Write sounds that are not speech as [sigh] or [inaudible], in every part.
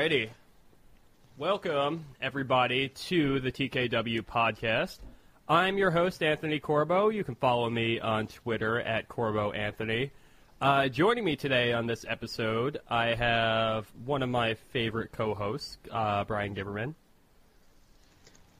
Alrighty. Welcome, everybody, to the TKW podcast. I'm your host, Anthony Corbo. You can follow me on Twitter at Corbo Anthony. Uh, joining me today on this episode, I have one of my favorite co hosts, uh, Bryan Gibberman.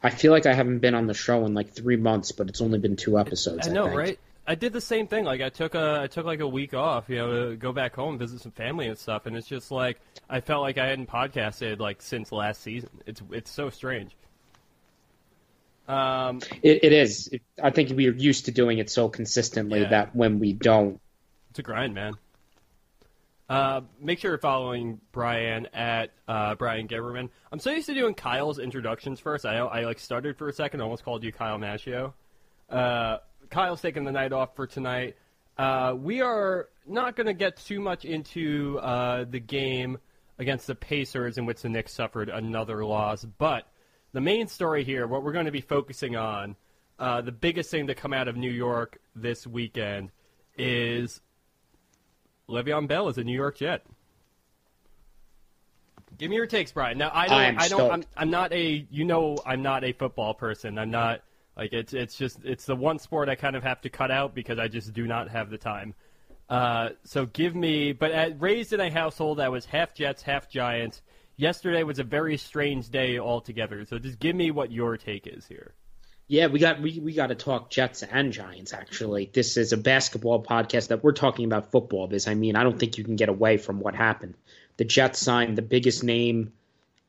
I feel like I haven't been on the show in like three months, but it's only been two episodes. I know, think. right? I did the same thing. Like I took a I took like a week off, you know, to go back home, visit some family and stuff, and it's just like I felt like I hadn't podcasted like since last season. It's it's so strange. Um, It, it is. It, I think we're used to doing it so consistently Yeah. that when we don't, it's a grind, man. Uh, make sure you're following Bryan at uh, Bryan Gibberman. I'm so used to doing Kyle's introductions first. I I like started for a second, almost called you Kyle Maggio. Uh, Kyle's taking the night off for tonight. Uh, we are not going to get too much into uh, the game against the Pacers, in which the Knicks suffered another loss. But the main story here, what we're going to be focusing on, uh, the biggest thing to come out of New York this weekend is Le'Veon Bell is a New York Jet. Give me your takes, Bryan. Now I don't. I I don't. I'm. I'm not a. You know, I'm not a football person. I'm not like it's. It's just. It's the one sport I kind of have to cut out because I just do not have the time. Uh, so give me. But at, raised in a household that was half Jets, half Giants. Yesterday was a very strange day altogether. So just give me what your take is here. yeah, we got we, we got to talk Jets and Giants. Actually, this is a basketball podcast that we're talking about football. Because I mean, I don't think you can get away from what happened. The Jets signed the biggest name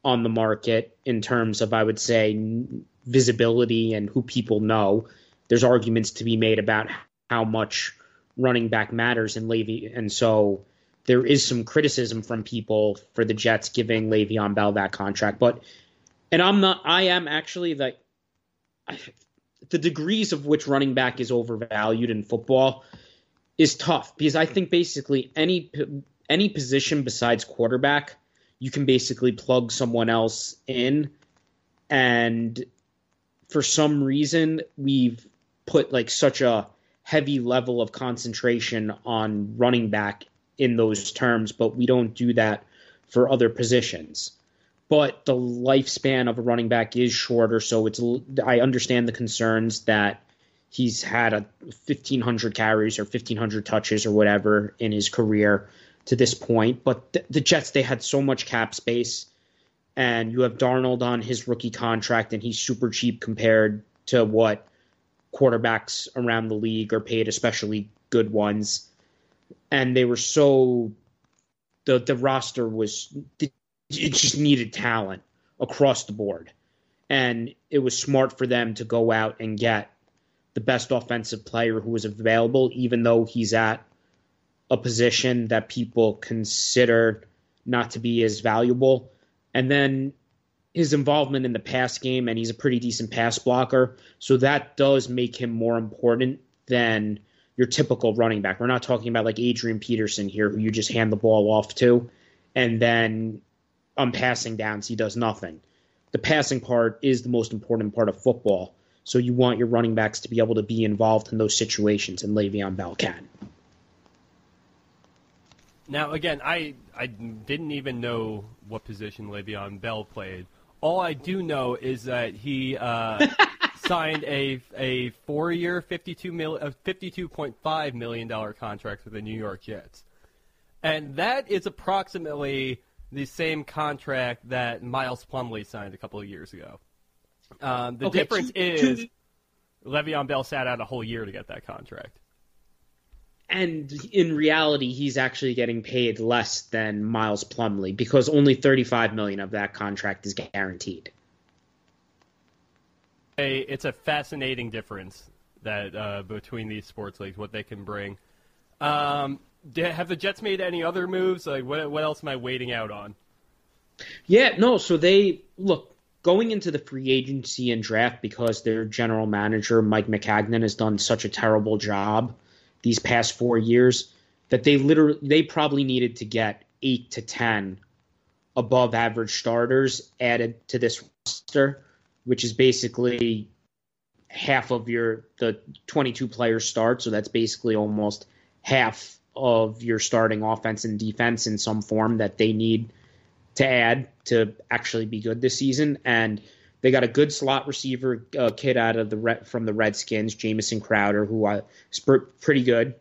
on the market in terms of, I would say, visibility and who people know. There's arguments to be made about how much running back matters in Levy, and so there is some criticism from people for the Jets giving Le'Veon Bell that contract. But and I'm not. I am actually like the degrees of which running back is overvalued in football is tough because I think basically any any position besides quarterback you can basically plug someone else in and for some reason we've put like such a heavy level of concentration on running back in those terms but we don't do that for other positions. But the lifespan of a running back is shorter so it's I understand the concerns that he's had a 1500 carries or 1500 touches or whatever in his career to this point but th- the Jets they had so much cap space and you have Darnold on his rookie contract and he's super cheap compared to what quarterbacks around the league are paid especially good ones. And they were so the the roster was it just needed talent across the board. And it was smart for them to go out and get the best offensive player who was available even though he's at a position that people consider not to be as valuable and then his involvement in the pass game and he's a pretty decent pass blocker. So that does make him more important than your typical running back. We're not talking about like Adrian Peterson here who you just hand the ball off to. And then on passing downs he does nothing. The passing part is the most important part of football. So you want your running backs to be able to be involved in those situations and Le'Veon Bell can Now, again, I I didn't even know what position Le'Veon Bell played. All I do know is that he uh, [laughs] signed a a four year, fifty two mil, a fifty two point five million dollar contract with the New York Jets, and that is approximately the same contract that Miles Plumlee signed a couple of years ago. Um, the Okay, difference to- is to- Le'Veon Bell sat out a whole year to get that contract. And in reality he's actually getting paid less than Miles Plumlee because only 35 million of that contract is guaranteed. a it's a fascinating difference that uh, between these sports leagues, what they can bring. Um, have the Jets made any other moves? Like, what what else am I waiting out on? Yeah, no. So they look going into the free agency and draft because their general manager Mike Maccagnan has done such a terrible job these past four years that they literally they probably needed to get eight to ten above average starters added to this roster, which is basically half of your the 22 players start, so that's basically almost half of your starting offense and defense in some form that they need to add to actually be good this season. And they got a good slot receiver uh, kid out of the from the Redskins, Jamison Crowder, who uh, pretty good.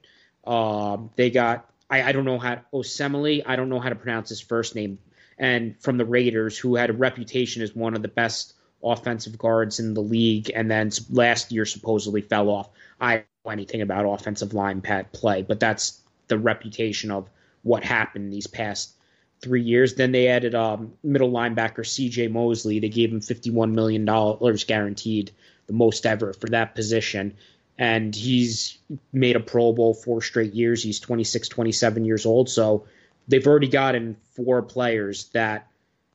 Uh, they got I, I don't know how Osemele. I don't know how to pronounce his first name. And from the Raiders, who had a reputation as one of the best offensive guards in the league, and then last year supposedly fell off. I don't know anything about offensive line pad play, but that's the reputation of what happened these past three years. Then they added um, middle linebacker C.J. Mosley. They gave him fifty-one million dollars guaranteed, the most ever for that position. And he's made a Pro Bowl four straight years. He's 26, 27 years old. So they've already gotten four players that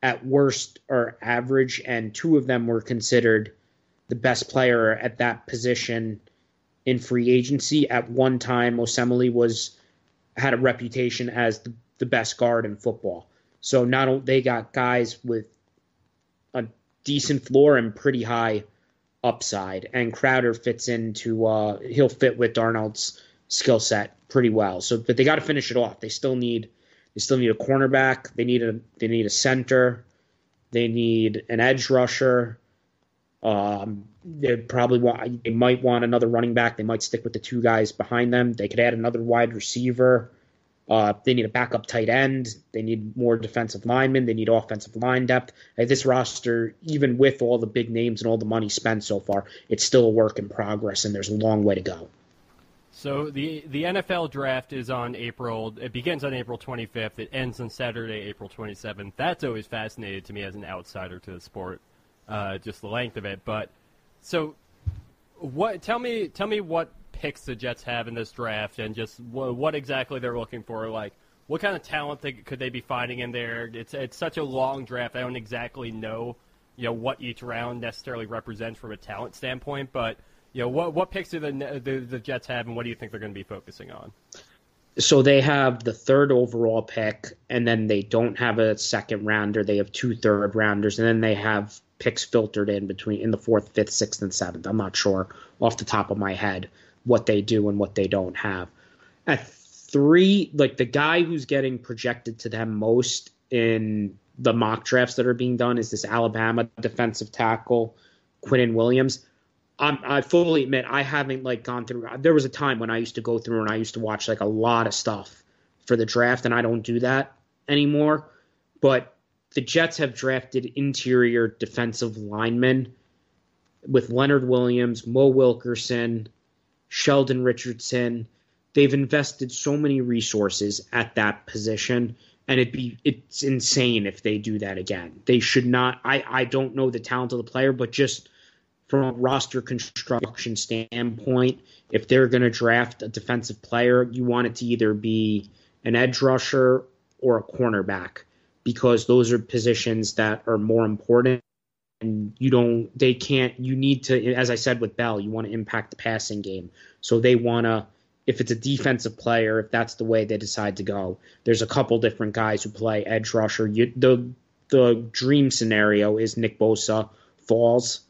at worst are average, and two of them were considered the best player at that position in free agency. At one time, Osemele was had a reputation as the, the best guard in football. So not only they got guys with a decent floor and pretty high upside, and Crowder fits into uh, he'll fit with Darnold's skill set pretty well. So, but they got to finish it off. They still need they still need a cornerback. They need a they need a center. They need an edge rusher. Um, they probably want they might want another running back. They might stick with the two guys behind them. They could add another wide receiver. Uh, they need a backup tight end. They need more defensive linemen. They need offensive line depth. this roster, even with all the big names and all the money spent so far, it's still a work in progress, and there's a long way to go. So the the NFL draft is on April. It begins on April 25th. It ends on Saturday, April 27th. That's always fascinated to me as an outsider to the sport, uh, just the length of it. But so, what? Tell me, tell me what picks the Jets have in this draft, and just wh- what exactly they're looking for. Like, what kind of talent they, could they be finding in there? It's it's such a long draft. I don't exactly know, you know, what each round necessarily represents from a talent standpoint, but you know, what what picks do the, the the Jets have, and what do you think they're going to be focusing on? So they have the third overall pick, and then they don't have a second rounder. They have two third rounders, and then they have picks filtered in between in the fourth, fifth, sixth, and seventh. I'm not sure off the top of my head what they do and what they don't have. At three, like the guy who's getting projected to them most in the mock drafts that are being done is this Alabama defensive tackle, Quinnen Williams. I'm, I fully admit I haven't like gone through. There was a time when I used to go through and I used to watch like a lot of stuff for the draft, and I don't do that anymore. But the Jets have drafted interior defensive linemen with Leonard Williams, Mo Wilkerson, Sheldon Richardson. They've invested so many resources at that position, and it'd be it's insane if they do that again. They should not. I I don't know the talent of the player, but just from a roster construction standpoint, if they're going to draft a defensive player, you want it to either be an edge rusher or a cornerback because those are positions that are more important. And you don't, they can't, you need to, as I said with Bell, you want to impact the passing game. So they want to, if it's a defensive player, if that's the way they decide to go, there's a couple different guys who play edge rusher. You, the, the dream scenario is Nick Bosa falls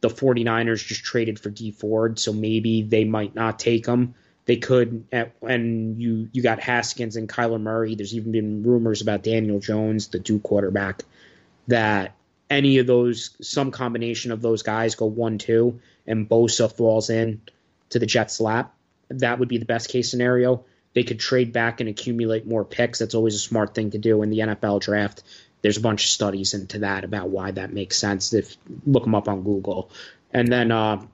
the 49ers just traded for Dee Ford, so maybe they might not take him. They could, and you you got Haskins and Kyler Murray. There's even been rumors about Daniel Jones, the Duke quarterback, that any of those, some combination of those guys go one two, and Bosa falls in to the Jets' lap. That would be the best case scenario. They could trade back and accumulate more picks. That's always a smart thing to do in the NFL draft there's a bunch of studies into that about why that makes sense. If look them up on Google, and then uh,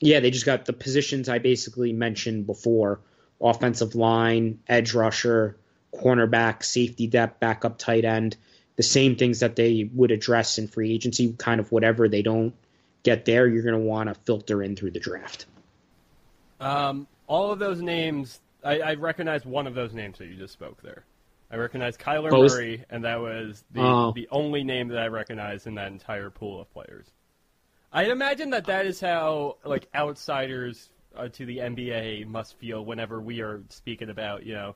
yeah, they just got the positions I basically mentioned before: offensive line, edge rusher, cornerback, safety depth, backup tight end. The same things that they would address in free agency, kind of whatever they don't get there, you're going to want to filter in through the draft. Um, all of those names, I, I recognize one of those names that you just spoke there. I recognize Kyler Bosa- Murray, and that was the Oh. the only name that I recognized in that entire pool of players. I'd imagine that that is how like outsiders uh, to the NBA must feel whenever we are speaking about you know.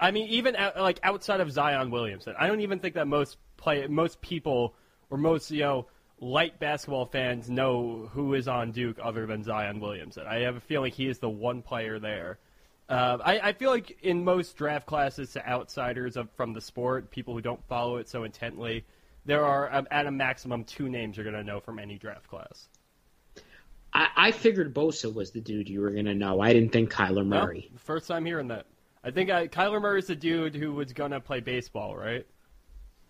I mean, even out, like outside of Zion Williamson, I don't even think that most play most people or most you know light basketball fans know who is on Duke other than Zion Williamson. I have a feeling he is the one player there. Uh, I, I feel like in most draft classes to outsiders of, from the sport, people who don't follow it so intently, there are um, at a maximum two names you're going to know from any draft class. I, I figured Bosa was the dude you were going to know. I didn't think Kyler? Murray. First time hearing that. I think I, Kyler Murray's the dude who was going to play baseball, right?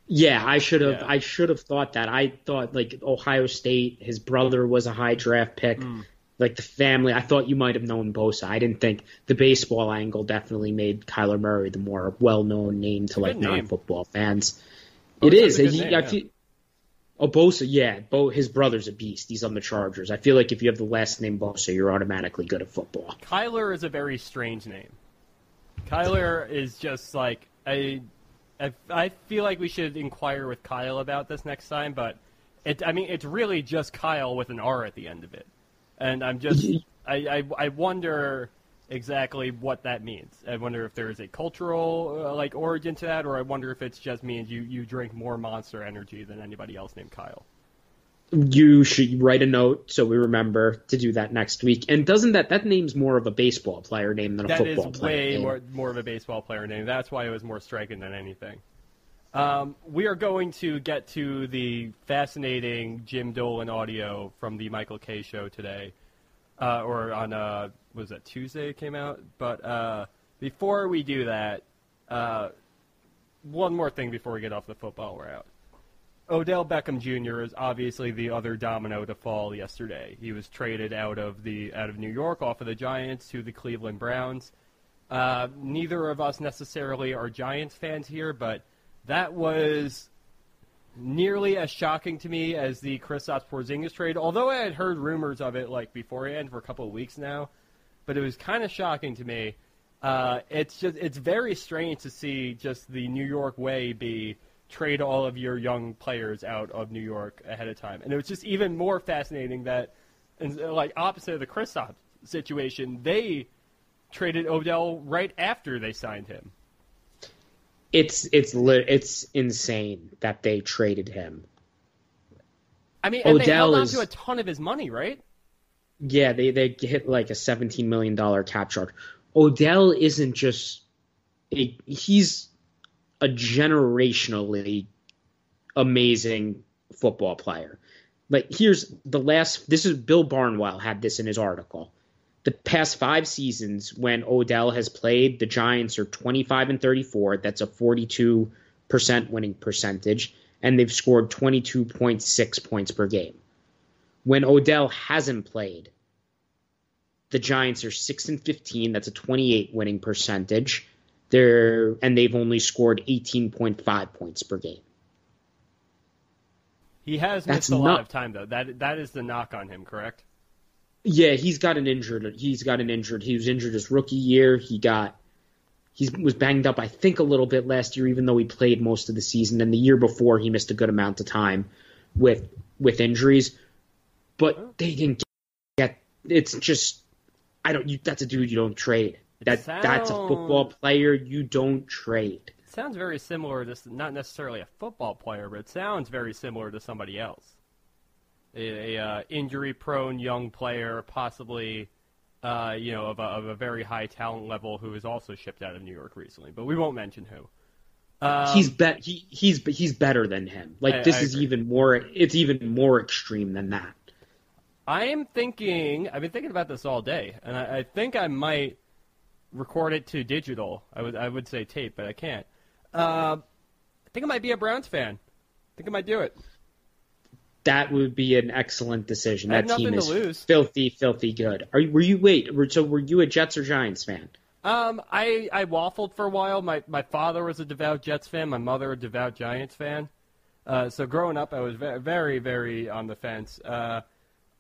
Yeah, I should have. Yeah. I should have thought that. I thought like Ohio State. His brother was a high draft pick. Hmm. Like the family, I thought you might have known Bosa. I didn't think the baseball angle definitely made Kyler Murray the more well-known name to like non-football fans. Bosa's it is. a He- name, I yeah. feel, oh, Bosa, yeah. Bo, his brother's a beast. He's on the Chargers. I feel like if you have the last name Bosa, you're automatically good at football. Kyler is a very strange name. Kyler is just like I, I, I feel like we should inquire with Kyle about this next time, but it. I mean, it's really just Kyle with an R at the end of it, and I'm just. [laughs] I, I, I wonder exactly what that means. I wonder if there is a cultural uh, like origin to that, or I wonder if it's just means you you drink more Monster Energy than anybody else named Kyle. You should write a note so we remember to do that next week. And doesn't that that name's more of a baseball player name than a That football player That is way name? more more of a baseball player name. That's why it was more striking than anything. Um, we are going to get to the fascinating Jim Dolan audio from the Michael Kay show today, uh, or on uh, was that Tuesday it came out. But uh, before we do that, uh, one more thing before we get off the football route. Odell Beckham Jr. is obviously the other domino to fall yesterday. He was traded out of the out of New York off of the Giants to the Cleveland Browns. Uh, neither of us necessarily are Giants fans here, but that was nearly as shocking to me as the Kristaps Porzingis trade. Although I had heard rumors of it like beforehand for a couple of weeks now, but it was kind of shocking to me. Uh, it's just it's very strange to see just the New York way be trade all of your young players out of New York ahead of time, and it was just even more fascinating that, and, like opposite of the Kristaps situation, they traded Odell right after they signed him. It's it's lit, it's insane that they traded him. I mean, and they Odell held on is- to a ton of his money, right? Yeah, they they hit like a seventeen million dollar cap charge. Odell isn't just a, he's a generationally amazing football player. Like here's the last this is Bill Barnwell had this in his article. The past 5 seasons when Odell has played, the Giants are 25 and 34, that's a 42% winning percentage and they've scored 22.6 points per game when Odell hasn't played, the Giants are six and fifteen. That's a twenty-eight winning percentage. They're and they've only scored eighteen point five points per game. He has That's missed a lot of time though. That that is the knock on him, correct? Yeah, he's got an injured. He's got an injured. He was injured his rookie year. He got he was banged up, I think, a little bit last year, even though he played most of the season. And the year before, he missed a good amount of time with with injuries. But they didn't get. It's just I don't. You, that's a dude you don't trade. That that's a football player you don't trade. It sounds very similar to not necessarily a football player, but it sounds very similar to somebody else. A, a uh, injury-prone young player, possibly, uh, you know, of a, of a very high talent level, who is also shipped out of New York recently. But we won't mention who. Um, he's bet he, he's he's better than him. Like I- this I is agree. even more. It's even more extreme than that. I am thinking. I've been thinking about this all day, and I, I think I might record it to digital. I would I would say tape, but I can't. Uh, I think I might be a Browns fan. I think I might do it. That would be an excellent decision. That team is lose. filthy, filthy good. Are you, were you wait? So were you a Jets or Giants fan? Um, I, I waffled for a while. My my father was a devout Jets fan. My mother a devout Giants fan. Uh, so growing up, I was very very very on the fence. Uh,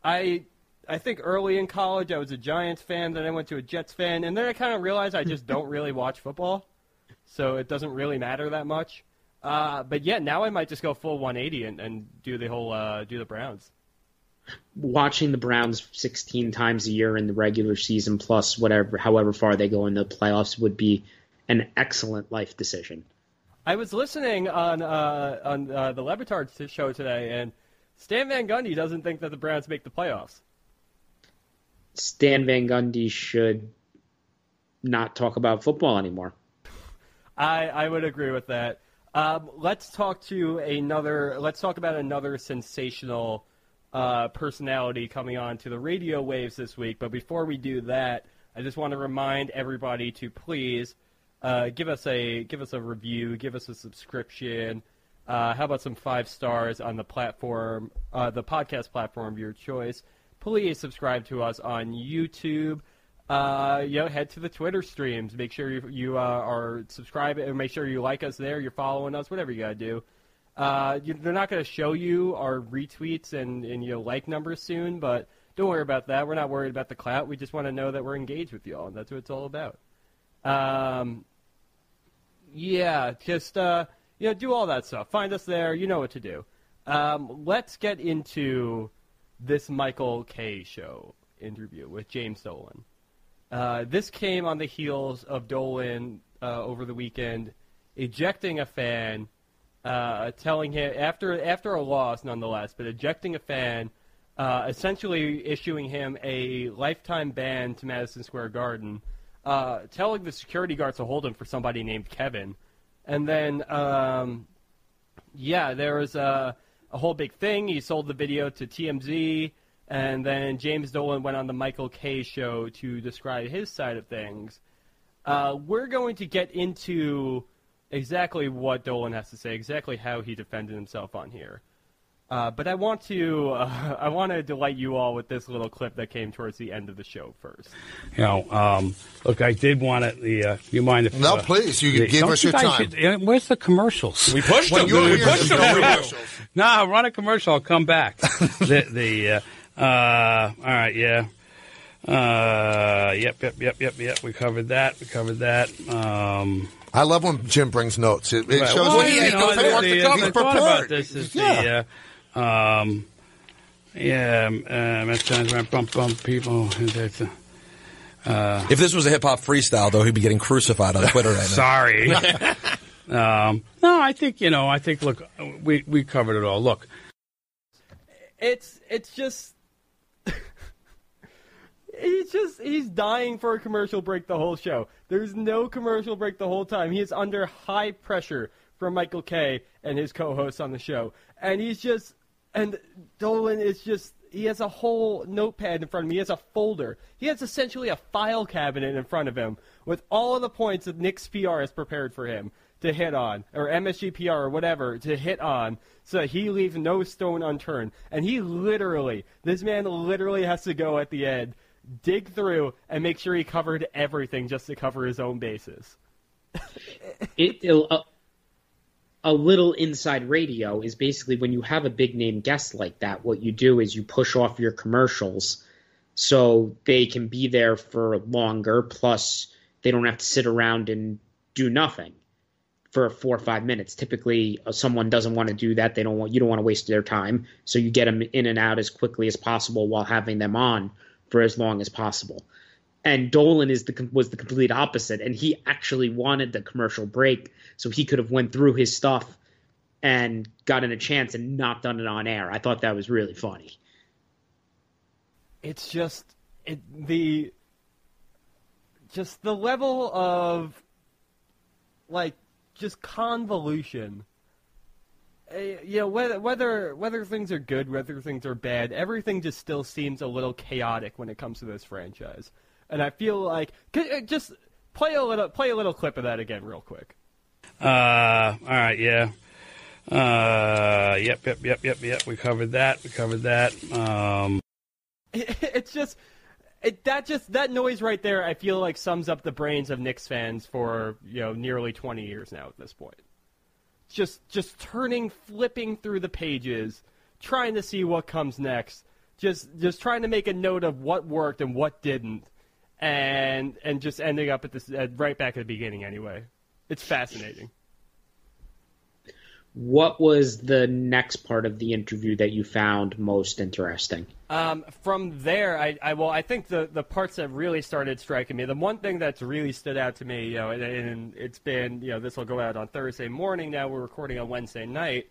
I I think early in college I was a Giants fan. Then I went to a Jets fan, and then I kind of realized I just [laughs] don't really watch football. so it doesn't really matter that much. Uh, but yeah, now I might just go full 180 and, and do the whole uh, do the Browns. Watching the Browns 16 times a year in the regular season, plus whatever, however far they go in the playoffs, would be an excellent life decision. I was listening on uh, on uh, the Le Batard show today, and Stan Van Gundy doesn't think that the Browns make the playoffs. Stan Van Gundy should not talk about football anymore. I I would agree with that. Um, let's talk to another. Let's talk about another sensational uh, personality coming on to the radio waves this week. But before we do that, I just want to remind everybody to please uh, give us a give us a review, give us a subscription. Uh, how about some five stars on the platform, uh, the podcast platform of your choice? Please subscribe to us on YouTube. Uh, you know, head to the Twitter streams. Make sure you, you uh, are subscribed and make sure you like us there. You're following us. Whatever you gotta do. Uh, you, they're not gonna show you our retweets and and you know, like numbers soon, but don't worry about that. We're not worried about the clout. We just want to know that we're engaged with you all, and that's what it's all about. Um, yeah, just uh, you know, do all that stuff. Find us there. You know what to do. Um, let's get into this Michael Kay show interview with James Dolan. Uh, this came on the heels of Dolan uh, over the weekend ejecting a fan, uh, telling him after after a loss, nonetheless, but ejecting a fan, uh, essentially issuing him a lifetime ban to Madison Square Garden, uh, telling the security guards to hold him for somebody named Kevin, and then um, yeah, there was a, a whole big thing. He sold the video to TMZ. And then James Dolan went on the Michael Kay show to describe his side of things. Uh, we're going to get into exactly what Dolan has to say, exactly how he defended himself on here. Uh, but I want to uh, [laughs] I want to delight you all with this little clip that came towards the end of the show first. You know, um, look, I did want it. The uh, you mind if No, uh, please, you the- give us you your time. should- uh, where's the commercials? We pushed When them. you're We here, pushed there's them. no commercials. no, run a commercial. I'll come back. [laughs] the the uh, uh, all right, yeah. Uh, yep, yep, yep, yep, yep. We covered that. We covered that. Um, I love when Jim brings notes. It, it right. shows Well, that you he know, knows the, what the, to come. the He's thought about prepared. this is yeah. the uh, um, yeah, um, at times when I bump bump people. and uh, If this was a hip hop freestyle, though, he'd be getting crucified on Twitter right now. [laughs] Sorry. [laughs] um, no, I think you know. I think look, we we covered it all. Look, It's it's just [laughs] he's just he's dying for a commercial break the whole show. There's no commercial break the whole time. He is under high pressure from Michael Kay and his co-hosts on the show, and he's just and Dolan is just he has a whole notepad in front of him. He has a folder. He has essentially a file cabinet in front of him with all of the points that Knicks' PR has prepared for him to hit on, or MSGPR or whatever to hit on, so that he leaves no stone unturned. And he literally, this man literally has to go at the end, dig through, and make sure he covered everything just to cover his own bases. it, it'll- a, little inside radio is basically when you have a big name guest like that, what you do is you push off your commercials so they can be there for longer. Plus, they don't have to sit around and do nothing for four or five minutes. Typically, uh, someone doesn't want to do that. They don't want you don't want to waste their time, so you get them in and out as quickly as possible while having them on for as long as possible and Dolan is the was the complete opposite, and he actually wanted the commercial break so he could have went through his stuff and gotten a chance and not done it on air. I thought that was really funny. It's just it, the just the level of like just convolution. Uh, you know whether whether whether things are good, whether things are bad, everything just still seems a little chaotic when it comes to this franchise. And I feel like uh, just play a little play a little clip of that again, real quick. uh, all right, yeah. Uh, yep, yep, yep, yep, yep. We covered that. We covered that. Um, [laughs] it's just it, that just that noise right there. I feel like sums up the brains of Knicks fans for you know nearly 20 years now at this point. Just just turning, flipping through the pages, trying to see what comes next. Just just trying to make a note of what worked and what didn't, and and just ending up at this uh, right back at the beginning anyway. it's fascinating. What was the next part of the interview that you found most interesting? Um, from there, I, I well, I think the the parts that really started striking me, the one thing that's really stood out to me, you know, and, and it's been, you know, this will go out on Thursday morning. Now we're recording on Wednesday night,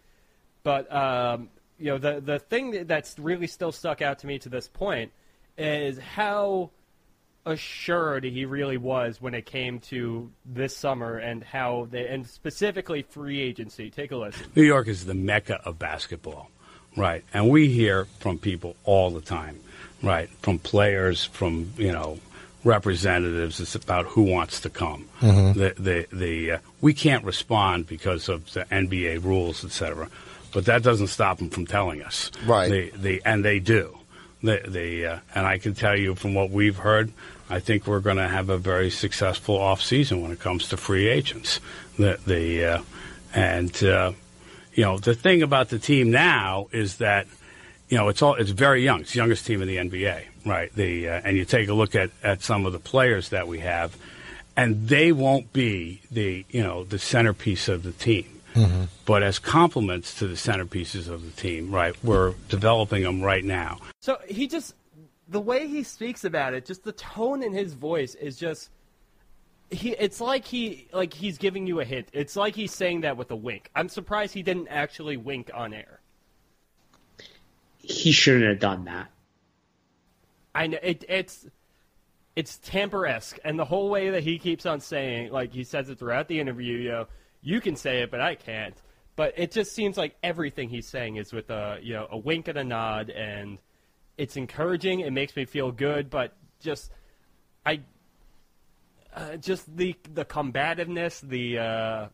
but um, you know, the the thing that's really still stuck out to me to this point is how assured he really was when it came to this summer and how they and specifically free agency. Take a listen. New York is the mecca of basketball, right? And we hear from people all the time, right? From players, from you know representatives. It's about who wants to come. The the the uh, we can't respond because of the NBA rules, etc. But that doesn't stop them from telling us, Right. They they and they do. They, they uh, and I can tell you from what we've heard, I think we're going to have a very successful off season when it comes to free agents. The the uh, and uh, you know the thing about the team now is that you know it's all it's very young. It's the youngest team in the NBA, right? The uh, and you take a look at at some of the players that we have, and they won't be the you know the centerpiece of the team. But as complements to the centerpieces of the team, right? We're developing them right now. So he just the way he speaks about it, just the tone in his voice is just he it's like he like he's giving you a hint. It's like he's saying that with a wink. I'm surprised he didn't actually wink on air. He shouldn't have done that. I know it, it's it's Tamper-esque, and the whole way that he keeps on saying, like he says it throughout the interview, you know, you can say it, but I can't. But it just seems like everything he's saying is with a you know a wink and a nod, and it's encouraging. It makes me feel good, but just I uh, just the the combativeness, the uh,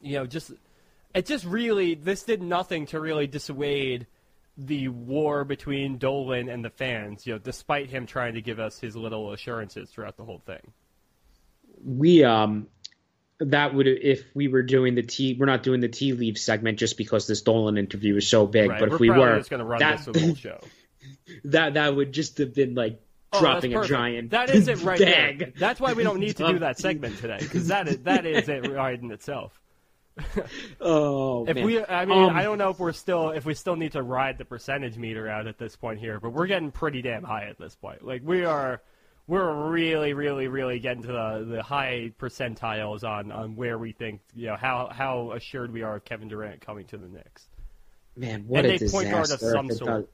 you know, just it just really this did nothing to really dissuade the war between Dolan and the fans. You know, despite him trying to give us his little assurances throughout the whole thing. We um that would if we were doing the tea we're not doing the tea leaf segment just because this Dolan interview is so big, Right, but we're if we were just going to run that, this whole show. [laughs] that that would just have been like Oh, dropping a giant That is it right bag. there. That's why we don't need to do that [laughs] segment today because that is that is it right in itself. [laughs] Oh If man. we, I mean, Um, I don't know if we're still if we still need to ride the percentage meter out at this point here, but we're getting pretty damn high at this point. Like we are, we're really, really, really getting to the, the high percentiles on, on where we think you know how how assured we are of Kevin Durant coming to the Knicks. Man, what And a a point guard of some sort.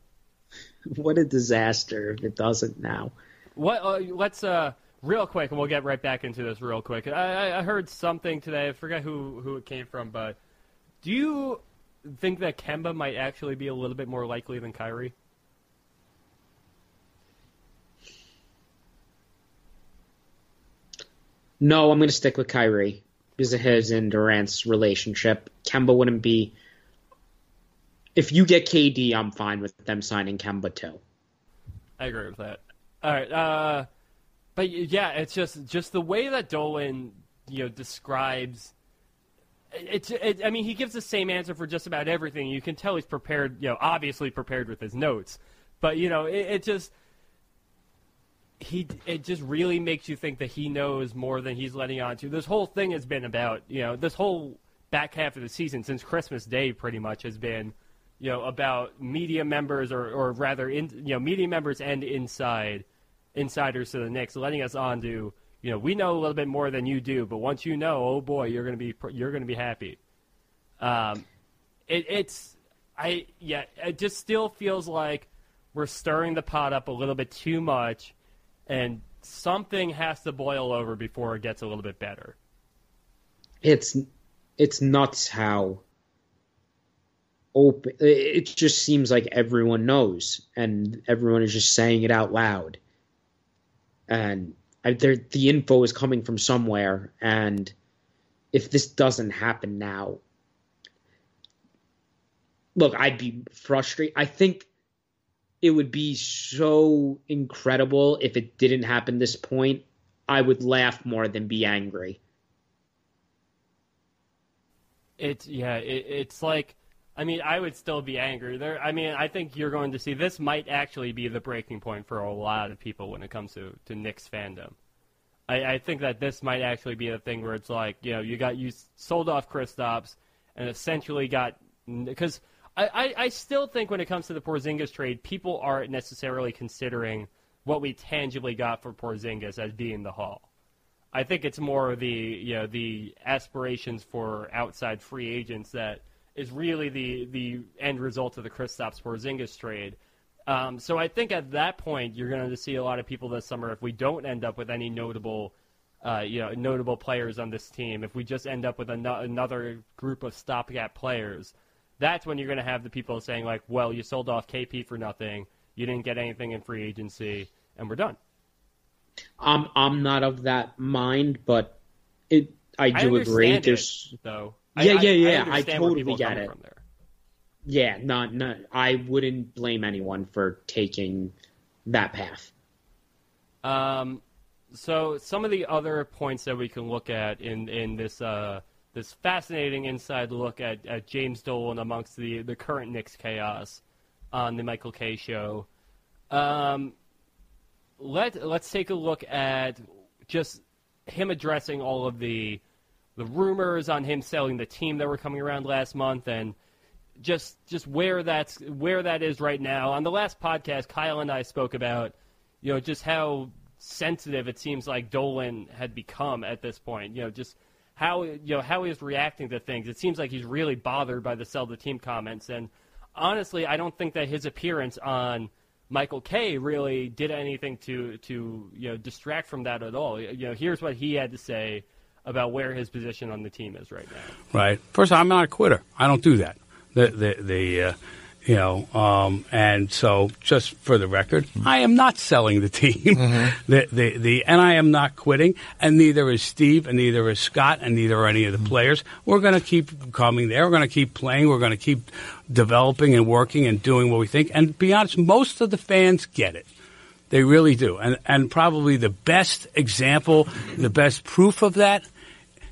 [laughs] what a disaster if it doesn't now. What? Uh, let's uh, real quick, and we'll get right back into this real quick. I, I- I heard something today. I forget who who it came from, but do you think that Kemba might actually be a little bit more likely than Kyrie? No, I'm going to stick with Kyrie because of his and Durant's relationship. Kemba wouldn't be. If you get KD, I'm fine with them signing Kemba too. I agree with that. All right, uh, but yeah, it's just just the way that Dolan you know describes. It's. It, I mean, he gives the same answer for just about everything. You can tell he's prepared. You know, obviously prepared with his notes, but you know, it, it just he it just really makes you think that he knows more than he's letting on to. This whole thing has been about you know this whole back half of the season since Christmas Day pretty much has been you know about media members or or rather in you know media members and inside insiders to the Knicks letting us on to you know we know a little bit more than you do, but once you know, oh boy, you're gonna be you're gonna be happy. Um, it, it's I yeah, it just still feels like we're stirring the pot up a little bit too much, and something has to boil over before it gets a little bit better. It's it's nuts how open. It just seems like everyone knows, and everyone is just saying it out loud. And I, the info is coming from somewhere, and if this doesn't happen now, look, I'd be frustrated. I think it would be so incredible if it didn't happen this point. I would laugh more than be angry. It's yeah, it, it's like I mean, I would still be angry. There, I mean, I think you're going to see this might actually be the breaking point for a lot of people when it comes to to Knicks fandom. I, I think that this might actually be the thing where it's like, you know, you got you sold off Kristaps and essentially got because I, I, I still think when it comes to the Porzingis trade, people aren't necessarily considering what we tangibly got for Porzingis as being the haul. I think it's more the you know the aspirations for outside free agents that is really the the end result of the Kristaps Porzingis trade. Um, so I think at that point you're going to see a lot of people this summer if we don't end up with any notable, uh, you know, notable players on this team. If we just end up with an- another group of stopgap players, that's when you're going to have the people saying like, "Well, you sold off KP for nothing. You didn't get anything in free agency, and we're done." I'm I'm not of that mind, but it I I do agree. understand There's it, though. Yeah, I, yeah, yeah, I, I totally people get it. From there. yeah, not not I wouldn't blame anyone for taking that path. Um, so some of the other points that we can look at in in this uh, this fascinating inside look at, at James Dolan amongst the the current Knicks chaos on the Michael Kay show. Um, let let's take a look at just him addressing all of the the rumors on him selling the team that were coming around last month and just just where that's where that is right now. On the last podcast, Kyle and I spoke about you know just how sensitive it seems like Dolan had become at this point. You know, just how you know how he's reacting to things. It seems like he's really bothered by the sell the team comments. And honestly, I don't think that his appearance on Michael Kay really did anything to to you know distract from that at all. You know, here's what he had to say about where his position on the team is right now. right? First, of all, I'm not a quitter. I don't do that. The the the uh, you know, um, and so just for the record, I am not selling the team. [laughs] the, the the and I am not quitting, and neither is Steve, and neither is Scott, and neither are any of the players. We're going to keep coming there. We're going to keep playing. We're going to keep developing and working and doing what we think. And be honest, most of the fans get it. They really do. And and probably the best example, the best proof of that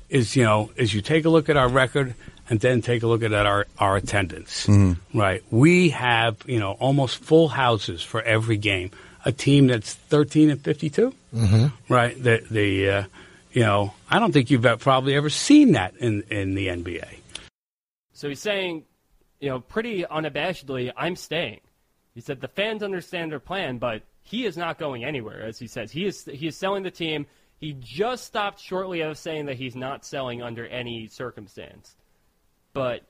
is, you know, is you take a look at our record and then take a look at our, our attendance. Right. We have, you know, almost full houses for every game. A team that's 13 and 52. Mm-hmm. Right. The, the, uh, you know, I don't think you've probably ever seen that in, in the NBA. So he's saying, you know, pretty unabashedly, I'm staying. He said the fans understand their plan, but he is not going anywhere, as he says. He is he is selling the team. He just stopped shortly of saying that he's not selling under any circumstance. But,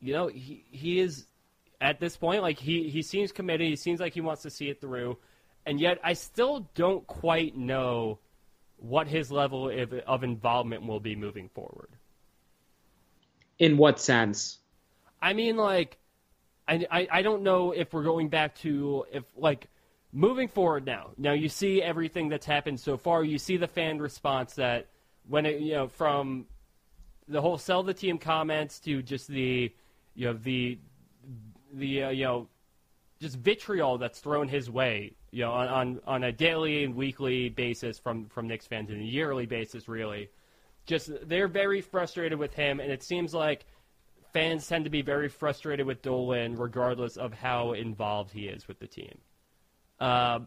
you know, he he is at this point, like he, he seems committed, he seems like he wants to see it through. And yet I still don't quite know what his level of, of involvement will be moving forward. In what sense? I mean, like, I, I, I don't know if we're going back to if like moving forward now. Now you see everything that's happened so far. You see the fan response that when it you know from the whole sell the team comments to just the you know the the uh, you know just vitriol that's thrown his way. You know on, on on a daily and weekly basis from from Knicks fans and a yearly basis really. Just they're very frustrated with him, and it seems like fans tend to be very frustrated with Dolan, regardless of how involved he is with the team. Uh,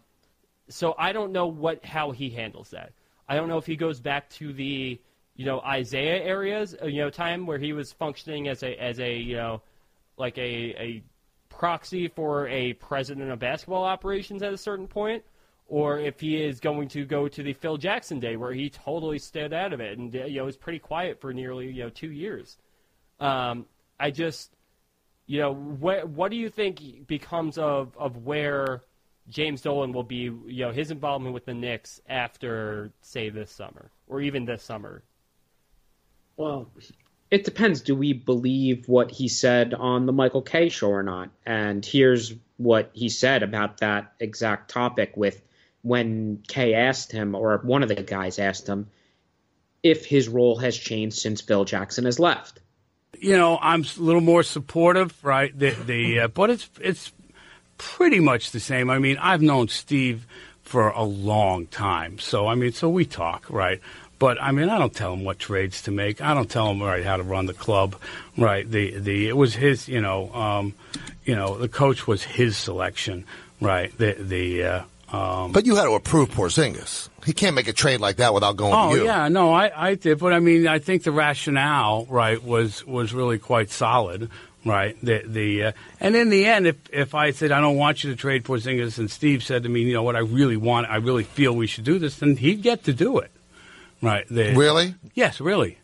so I don't know what how he handles that. I don't know if he goes back to the you know Isiah areas, uh, you know, time where he was functioning as a as a you know like a a proxy for a president of basketball operations at a certain point, or if he is going to go to the Phil Jackson day where he totally stayed out of it and uh, you know was pretty quiet for nearly you know two years. Um, I just, you know, what what do you think becomes of of where James Dolan will be, you know, his involvement with the Knicks after, say, this summer or even this summer? Well, it depends. Do we believe what he said on the Michael Kay show or not? And here's what he said about that exact topic with when Kay asked him, or one of the guys asked him, if his role has changed since Phil Jackson has left. you know, I'm a little more supportive, right? The, the uh, but it's it's pretty much the same. I mean, I've known Steve for a long time, so I mean, so we talk, right? But I mean, I don't tell him what trades to make. I don't tell him right how to run the club, right? The the it was his, you know, um, you know, the coach was his selection, right? The the uh, But you had to approve Porzingis. He can't make a trade like that without going Oh to you. yeah, no, I, I did, but I mean, I think the rationale, right, was was really quite solid, right? The the uh, and in the end, if if I said I don't want you to trade Porzingis, and Steve said to me, you know what, I really want, I really feel we should do this, then he'd get to do it, right? The- Really? Yes, really.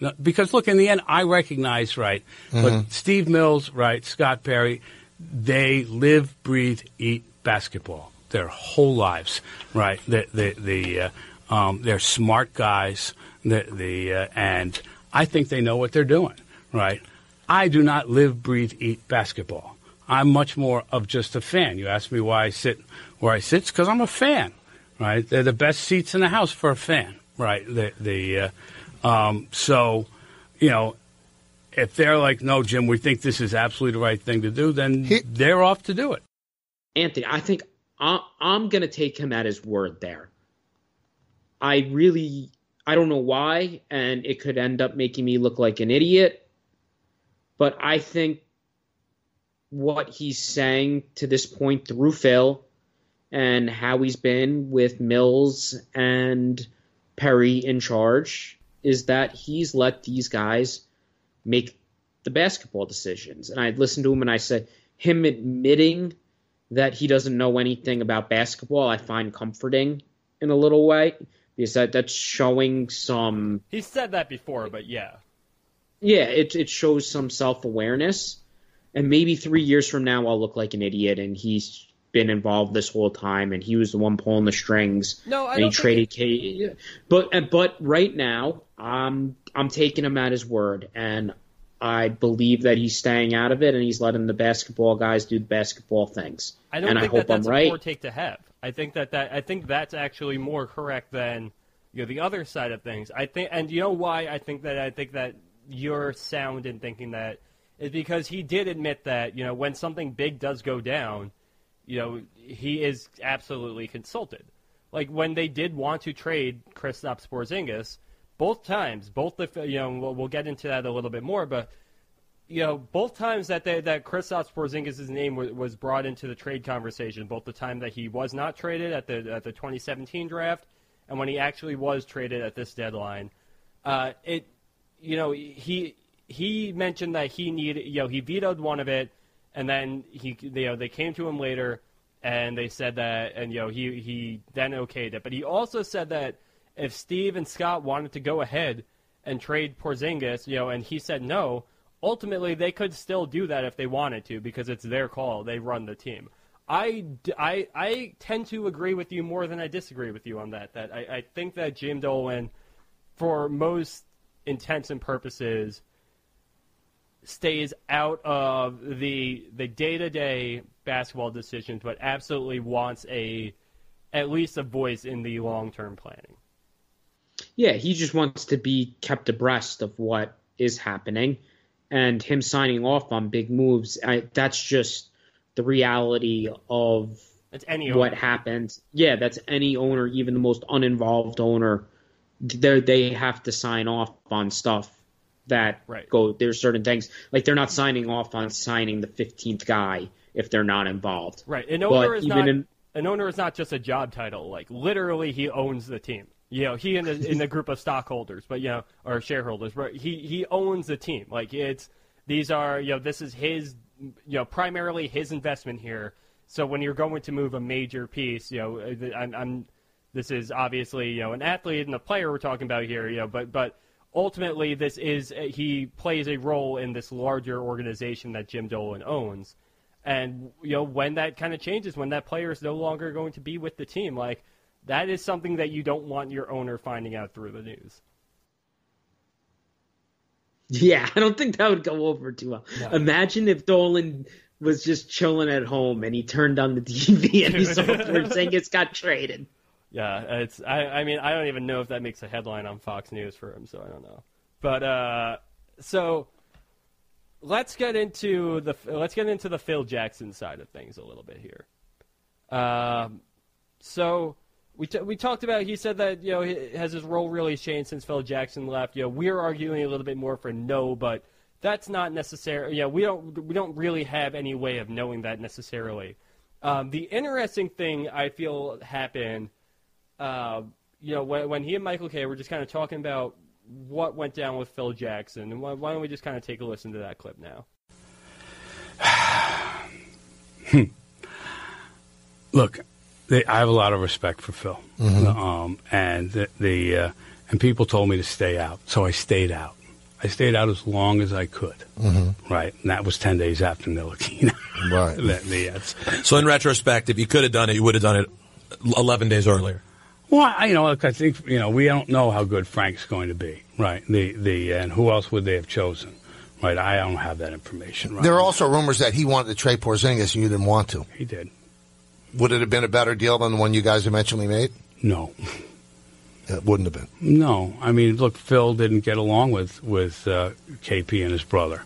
No, because look, in the end, I recognize, right, but Steve Mills, right, Scott Perry, they live, breathe, eat basketball their whole lives, right? The the, the uh, um, they're smart guys, the the uh, and I think they know what they're doing, right? I do not live, breathe, eat basketball. I'm much more of just a fan. You ask me why I sit where I sit, because I'm a fan, right? They're the best seats in the house for a fan, right? The the uh, um, so, you know, if they're like, no, Jim, we think this is absolutely the right thing to do, then He- they're off to do it. Anthony, I think I, I'm going to take him at his word there. I really, I don't know why, and it could end up making me look like an idiot, but I think what he's saying to this point through Phil and how he's been with Mills and Perry in charge is that he's let these guys make the basketball decisions. And I listened to him and I said, him admitting that he doesn't know anything about basketball, I find comforting in a little way because that that's showing some He said that before, but yeah. Yeah, it it shows some self awareness, and maybe three years from now I'll look like an idiot, and he's been involved this whole time, and he was the one pulling the strings. No, I and don't he think traded K. But uh, but right now, I'm I'm taking him at his word, and I believe that he's staying out of it, and he's letting the basketball guys do the basketball things. I don't and think I hope that that's I'm a poor take to have. I think that, that I think that's actually more correct than you know the other side of things. I think, and you know why I think that I think that you're sound in thinking that is because he did admit that you know when something big does go down, you know he is absolutely consulted. Like when they did want to trade Kristaps Porzingis, both times, both the you know we'll, we'll get into that a little bit more, but you know, both times that they, that Kristaps Porzingis' name was, was brought into the trade conversation, both the time that he was not traded at the at the 2017 draft and when he actually was traded at this deadline, uh, it, you know, he he mentioned that he needed, you know, he vetoed one of it, and then he, you know, they came to him later and they said that, and you know, he he then okayed it, but he also said that if Steve and Scott wanted to go ahead and trade Porzingis, you know, and he said no ultimately they could still do that if they wanted to because it's their call. They run the team. I, I, I tend to agree with you more than I disagree with you on that. That I, I think that Jim Dolan, for most intents and purposes, stays out of the the day to day basketball decisions, but absolutely wants a at least a voice in the long term planning. Yeah, he just wants to be kept abreast of what is happening, and him signing off on big moves. I, that's just the reality of It's any what happens. Yeah, that's any owner, even the most uninvolved owner. They they have to sign off on stuff that Right. go. There's certain things like they're not signing off on signing the 15th guy if they're not involved. Right. An owner But is even not in- an owner is not just a job title. Like literally, he owns the team. You know, he in a, in a group of stockholders, but you know, or shareholders. But he he owns the team. Like it's these are you know this is his you know primarily his investment here. So when you're going to move a major piece, you know, I'm, I'm this is obviously you know an athlete and a player we're talking about here. You know, but but ultimately this is uh, he plays a role in this larger organization that Jim Dolan owns. And you know when that kind of changes, when that player is no longer going to be with the team, like that is something that you don't want your owner finding out through the news. Yeah, I don't think that would go over too well. Imagine if Dolan was just chilling at home and he turned on the TV and he saw Porzingis got traded. Yeah, it's. I, I mean, I don't even know if that makes a headline on Fox News for him, so I don't know. But uh, so let's get into the let's get into the Phil Jackson side of things a little bit here. Um, so we t- we talked about. He said that you know has his role really changed since Phil Jackson left. You know, we're arguing a little bit more for no, but that's not necessary. Know, we don't we don't really have any way of knowing that necessarily. Um, the interesting thing I feel happened, uh, you know, when, when he and Michael Kay were just kind of talking about what went down with Phil Jackson, and why, why don't we just kind of take a listen to that clip now? [sighs] Look, they, I have a lot of respect for Phil, um, and the, the uh, and people told me to stay out, so I stayed out. I stayed out as long as I could, right? And that was ten days after Ntilikina. Right. [laughs] the, the, So in retrospect, if you could have done it, you would have done it 11 days earlier. Well, I, you know, look, I think you know we don't know how good Frank's going to be, right? The the and who else would they have chosen, right? I don't have that information. Right? There are also rumors that he wanted to trade Porzingis and you didn't want to. he did Would it have been a better deal than the one you guys eventually made? no, [laughs] It wouldn't have been. no. I mean, look, Phil didn't get along with with uh, KP and his brother,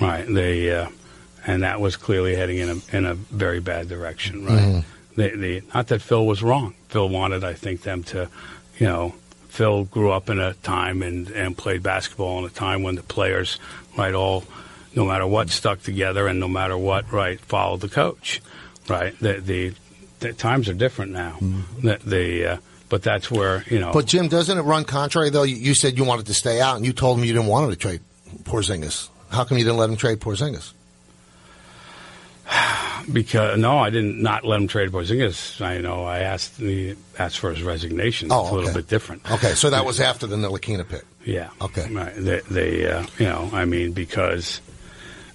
right? They uh, and that was clearly heading in a in a very bad direction, right? They, they, not that Phil was wrong. Phil wanted, I think, them to, you know, Phil grew up in a time and, and played basketball in a time when the players, right, all, no matter what, stuck together and no matter what, right, followed the coach, right? The, the, the times are different now. The, the, uh, but that's where, you know. But Jim, doesn't it run contrary though? You, you said you wanted to stay out, and you told him you didn't want him to trade Porzingis. How come you didn't let him trade Porzingis? [sighs] Because no, I didn't not let him trade Porzingis. I know I asked the asked for his resignation. Oh, it's a little bit different. Okay, so that was after the Ntilikina pick. Yeah. Okay. Right. They, they uh, you know, I mean, because,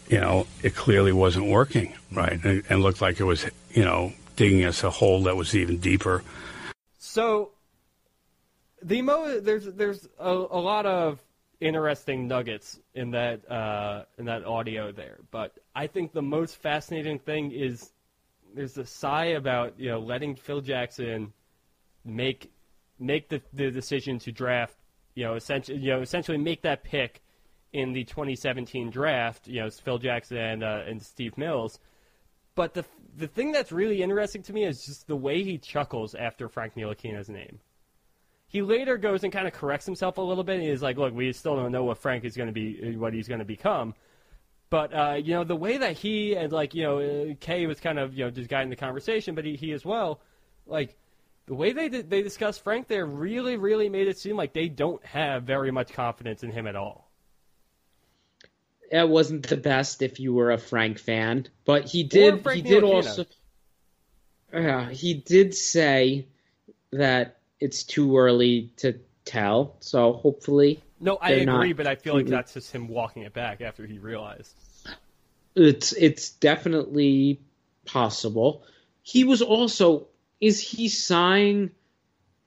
you know, it clearly wasn't working, right, and, and looked like it was, you know, digging us a hole that was even deeper. So the mo there's there's a, a lot of interesting nuggets in that uh, in that audio there, but I think the most fascinating thing is there's a sigh about you know letting Phil Jackson make make the, the decision to draft you know essentially you know essentially make that pick in the 2017 draft you know Phil Jackson and uh, and Steve Mills. But the the thing that's really interesting to me is just the way he chuckles after Frank Ntilikina's name. He later goes and kind of corrects himself a little bit. And he's like, "Look, we still don't know what Frank is going to be, what he's going to become." But uh, you know, the way that he and like you know, uh, Kay was kind of you know just guiding the conversation, but he, he as well, like the way they they discussed Frank there really really made it seem like they don't have very much confidence in him at all. It wasn't the best if you were a Frank fan, but he did. He did also. Yeah, he did say that it's too early to tell. So hopefully, No, I agree, but I feel like that's just him walking it back after he realized. it's it's definitely possible. He was also is he sighing?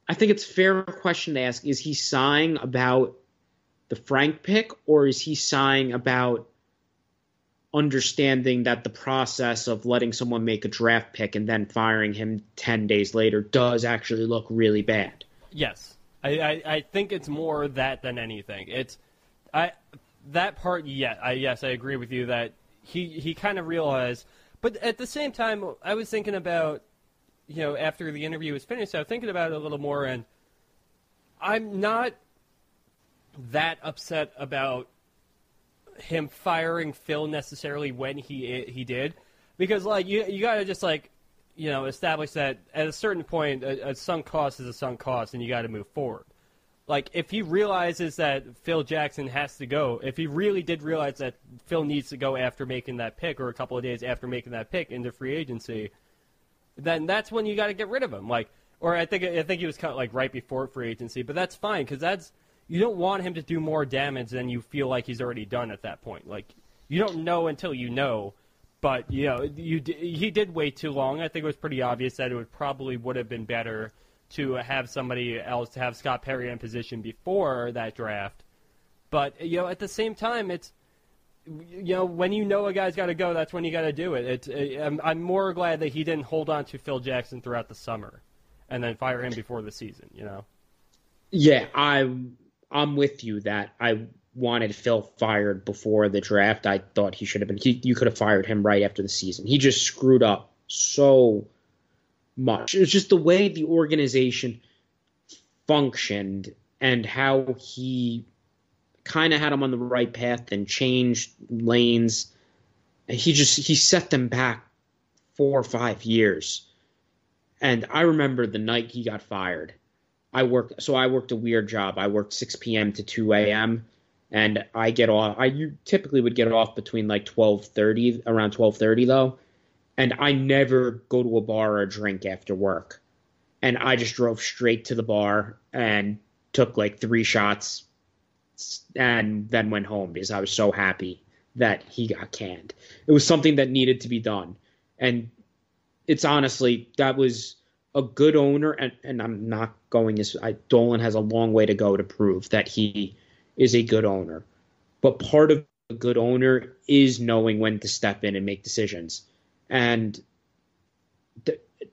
I think it's a fair question to ask. Is he sighing about the Frank pick, or is he sighing about understanding that the process of letting someone make a draft pick and then firing him ten days later does actually look really bad? Yes, I, I, I think it's more that than anything. It's I that part. Yeah, I, yes, I agree with you that he he kind of realized, but at the same time, I was thinking about you know after the interview was finished, I was thinking about it a little more, and I'm not that upset about him firing Phil necessarily when he he did, because like you you gotta just like you know establish that at a certain point a, a sunk cost is a sunk cost, and you got to move forward. Like if he realizes that Phil Jackson has to go, if he really did realize that Phil needs to go after making that pick, or a couple of days after making that pick into free agency, then that's when you got to get rid of him. Like, or I think I think he was of like right before free agency, but that's fine because that's you don't want him to do more damage than you feel like he's already done at that point. Like you don't know until you know, but you know you he did wait too long. I think it was pretty obvious that it would probably would have been better to have somebody else to have Scott Perry in position before that draft. But you know, at the same time, it's you know when you know a guy's got to go, that's when you got to do it. It's I'm, I'm more glad that he didn't hold on to Phil Jackson throughout the summer, and then fire him before the season. You know. Yeah, I I'm with you that I wanted Phil fired before the draft. I thought he should have been. He, you could have fired him right after the season. He just screwed up so much. It's just the way the organization functioned and how he kind of had him on the right path and changed lanes. He just he set them back four or five years. And I remember the night he got fired. I worked, so I worked a weird job. I worked 6 p.m. to 2 a.m. and I get off. I you typically would get off between like 12:30, around 12:30 though, and I never go to a bar or drink after work. And I just drove straight to the bar and took like three shots, and then went home because I was so happy that he got canned. It was something that needed to be done, and it's honestly that was a good owner, and, and I'm not going as I, Dolan has a long way to go to prove that he is a good owner. But part of a good owner is knowing when to step in and make decisions. And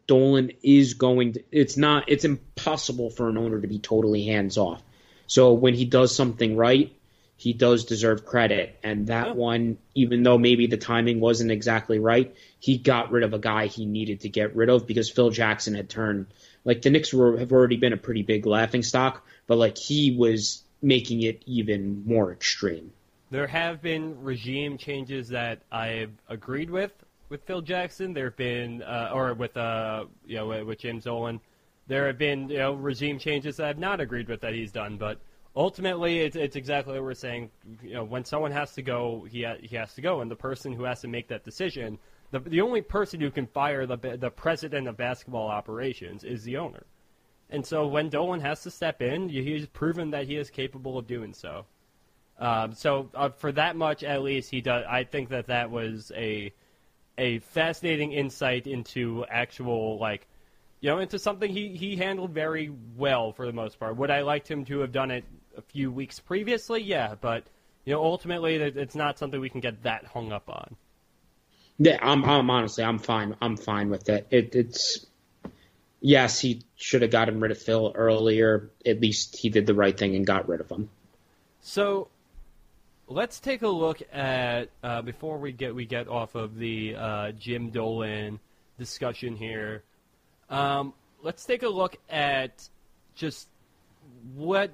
Dolan is going to, it's not, it's impossible for an owner to be totally hands off. So when he does something right, he does deserve credit. And that Yeah. one, even though maybe the timing wasn't exactly right, he got rid of a guy he needed to get rid of because Phil Jackson had turned like the Knicks were have already been a pretty big laughing stock, but like he was making it even more extreme. There have been regime changes that I've agreed with with Phil Jackson. There have been, uh, or with uh, you know, with- James Dolan. There have been you know regime changes that I've not agreed with that he's done, but ultimately it's, it's exactly what we're saying. You know, when someone has to go, he ha- he has to go, and the person who has to make that decision, the the only person who can fire the the president of basketball operations is the owner. And so when Dolan has to step in, he's proven that he is capable of doing so. Um, so uh, for that much, at least he does. I think that that was a a fascinating insight into actual like you know into something he he handled very well for the most part. Would I liked him to have done it a few weeks previously? Yeah, but you know ultimately it's not something we can get that hung up on. Yeah, I'm, I'm honestly, I'm fine. I'm fine with it. it it's yes, he should have gotten rid of Phil earlier. At least he did the right thing and got rid of him. So let's take a look at uh, before we get we get off of the uh, Jim Dolan discussion here. Um, let's take a look at just what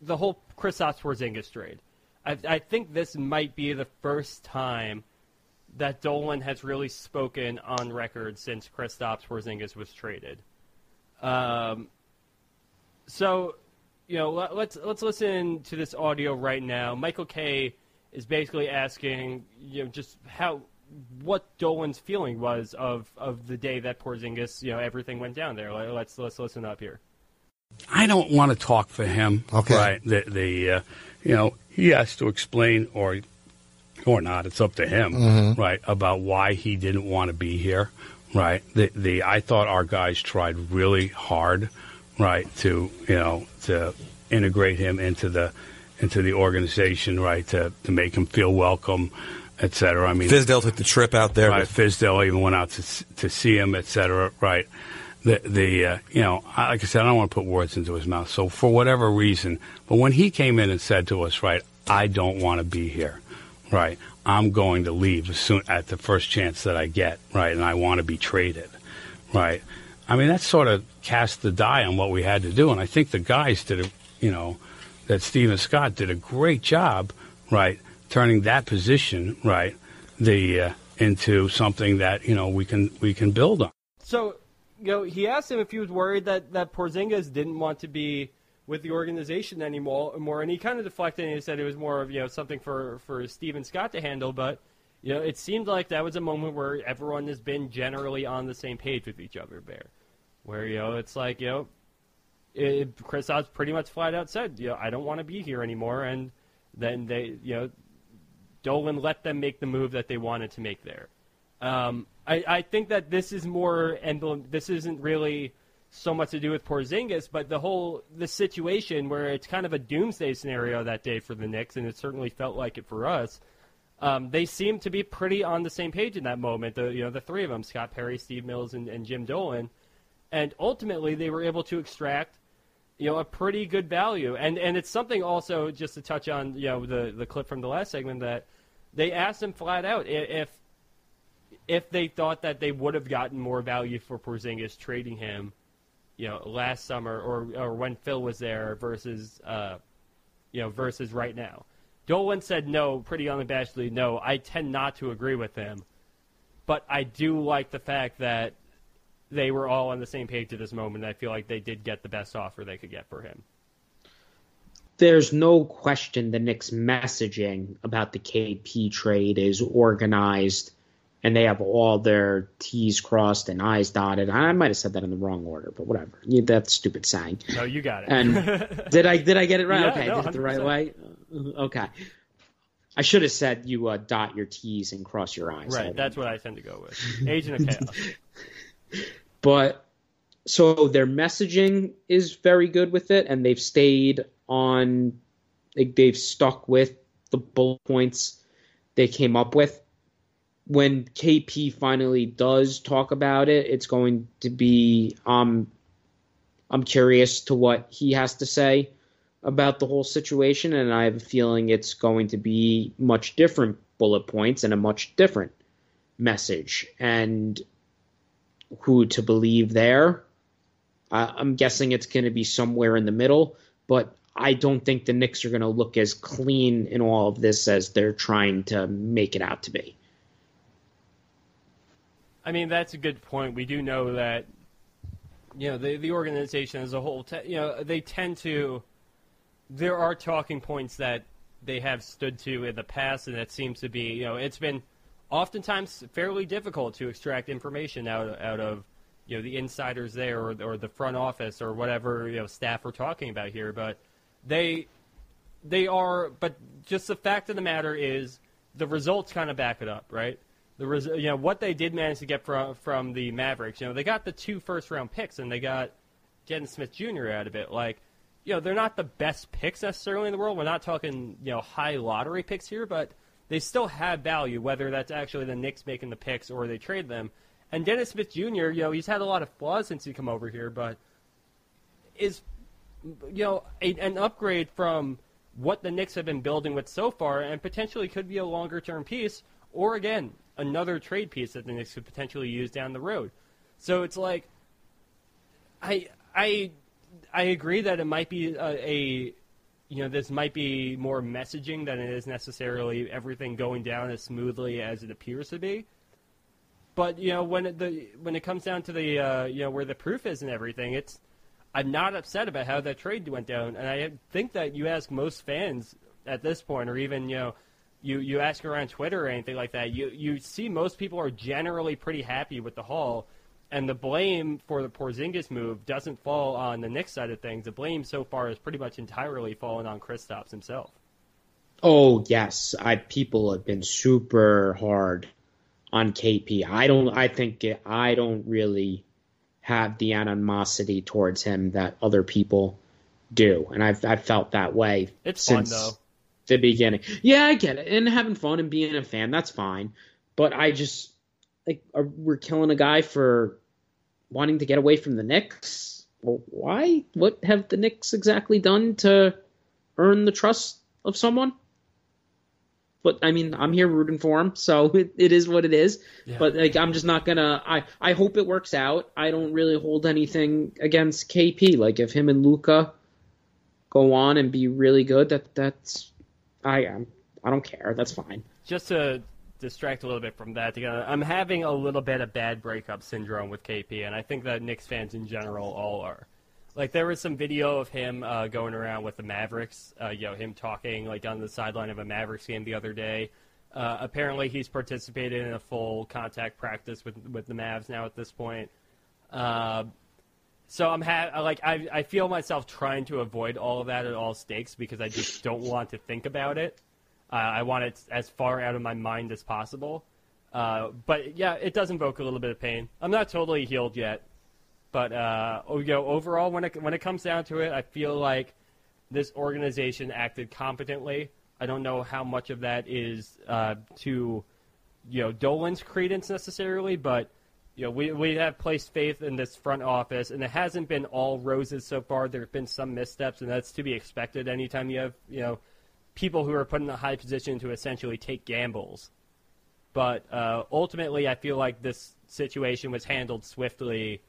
the whole Kristaps Porzingis trade. I, I think this might be the first time that Dolan has really spoken on record since Kristaps Porzingis was traded. Um, so, you know, let, let's let's listen to this audio right now. Michael Kay is basically asking, you know, just how what Dolan's feeling was of, of the day that Porzingis, you know, everything went down there. Let- Let's let's listen up here. I don't want to talk for him. Okay. Right. The, the uh, you know, he has to explain or or not. It's up to him. Right. About why he didn't want to be here. Right. The the I thought our guys tried really hard. Right. To you know to integrate him into the into the organization. Right. To to make him feel welcome, et cetera. I mean, Fizdale took the trip out there. Right, even went out to to see him, et cetera. Right, the the uh, you know, like I said, I don't want to put words into his mouth. So for whatever reason, but when he came in and said to us, right, I don't want to be here, right, I'm going to leave as soon at the first chance that I get, right, and I want to be traded, right. I mean, that sort of cast the die on what we had to do, and I think the guys did a, you know, that Stephen Scott did a great job, right, turning that position, right, the uh, into something that you know we can we can build on. So, you know, he asked him if he was worried that, that Porzingis didn't want to be with the organization anymore, more, and he kind of deflected and he said it was more of you know something for for Steven Scott to handle. But you know, it seemed like that was a moment where everyone has been generally on the same page with each other there, where you know it's like you know, it, Chris Oz pretty much flat out said, you know, I don't want to be here anymore, and then they you know Dolan let them make the move that they wanted to make there. Um, I, I think that this is more emblem. This isn't really so much to do with Porzingis, but the whole the situation where it's kind of a doomsday scenario that day for the Knicks, and it certainly felt like it for us. Um, they seemed to be pretty on the same page in that moment. The you know the three of them, Scott Perry, Steve Mills, and, and Jim Dolan, and ultimately they were able to extract you know a pretty good value. And and it's something also just to touch on you know the the clip from the last segment that they asked him flat out if if they thought that they would have gotten more value for Porzingis trading him, you know, last summer or or when Phil was there versus uh, you know versus right now. Dolan said no, pretty unabashedly no. I tend not to agree with him. but I do like the fact that they were all on the same page at this moment. I feel like they did get the best offer they could get for him. There's no question the Knicks' messaging about the KP trade is organized and they have all their T's crossed and I's dotted. I might have said that in the wrong order, but whatever. Yeah, that's stupid saying. No, you got it. And [laughs] did I did I get it right? Yeah, okay, no, did it the right way. Okay. I should have said you uh, dot your T's and cross your I's. right, that's what I tend to go with. Agent of Chaos. [laughs] but so their messaging is very good with it and they've stayed on like they've stuck with the bullet points they came up with when kp finally does talk about it it's going to be um i'm curious to what he has to say about the whole situation and i have a feeling it's going to be much different bullet points and a much different message and who to believe there. I'm guessing it's going to be somewhere in the middle, but I don't think the Knicks are going to look as clean in all of this as they're trying to make it out to be. I mean, that's a good point. We do know that, you know, the the organization as a whole, te- you know, they tend to. There are talking points that they have stood to in the past, and that seems to be, you know, it's been oftentimes fairly difficult to extract information out out of, you know, the insiders there or or the front office or whatever you know staff we're talking about here, but they they are, but just the fact of the matter is the results kind of back it up, right? The res- you know what they did manage to get from from the Mavericks. You know they got the two first round picks and they got Dennis Smith Jr. out of it. Like, you know they're not the best picks necessarily in the world. We're not talking you know high lottery picks here, but they still have value. Whether that's actually the Knicks making the picks or they trade them. And Dennis Smith Jr. You know he's had a lot of flaws since he come over here, but is you know a, an upgrade from what the Knicks have been building with so far, and potentially could be a longer term piece, or again another trade piece that the Knicks could potentially use down the road. So it's like, I I I agree that it might be a, a you know this might be more messaging than it is necessarily everything going down as smoothly as it appears to be. But you know when it, the when it comes down to the uh, you know where the proof is and everything, it's I'm not upset about how that trade went down, and I think that you ask most fans at this point, or even you know, you you ask around Twitter or anything like that, you you see most people are generally pretty happy with the haul, and the blame for the Porzingis move doesn't fall on the Knicks side of things. The blame so far has pretty much entirely fallen on Kristaps himself. Oh yes, I people have been super hard on KP. I don't. I think it, I don't really have the animosity towards him that other people do, and I've I've felt that way It's since fun though. The beginning. Yeah, I get it, and having fun and being a fan, that's fine. But I just like are, we're killing a guy for wanting to get away from the Knicks. Well, why? What have the Knicks exactly done to earn the trust of someone? But I mean, I'm here rooting for him, so [laughs] it, it is what it is. But like, I'm just not gonna. I I hope it works out. I don't really hold anything against KP. Like, if him and Luka go on and be really good, that that's I am. I don't care. That's fine. just to distract a little bit from that, I'm having a little bit of bad breakup syndrome with KP, and I think that Knicks fans in general all are. Like there was some video of him uh, going around with the Mavericks, uh, you know, him talking like on the sideline of a Mavericks game the other day. Uh, apparently, he's participated in a full contact practice with with the Mavs now at this point. So I'm ha- like I I feel myself trying to avoid all of that at all stakes because I just don't want to think about it. Uh, I want it as far out of my mind as possible. Uh, but yeah, it does invoke a little bit of pain. I'm not totally healed yet, but uh, oh, you know, overall, when it when it comes down to it, I feel like this organization acted competently. I don't know how much of that is uh, to you know Dolan's credence necessarily, but you know we we have placed faith in this front office, and it hasn't been all roses so far. There have been some missteps, and that's to be expected. Anytime you have you know people who are put in a high position to essentially take gambles. But uh, ultimately, I feel like this situation was handled swiftly,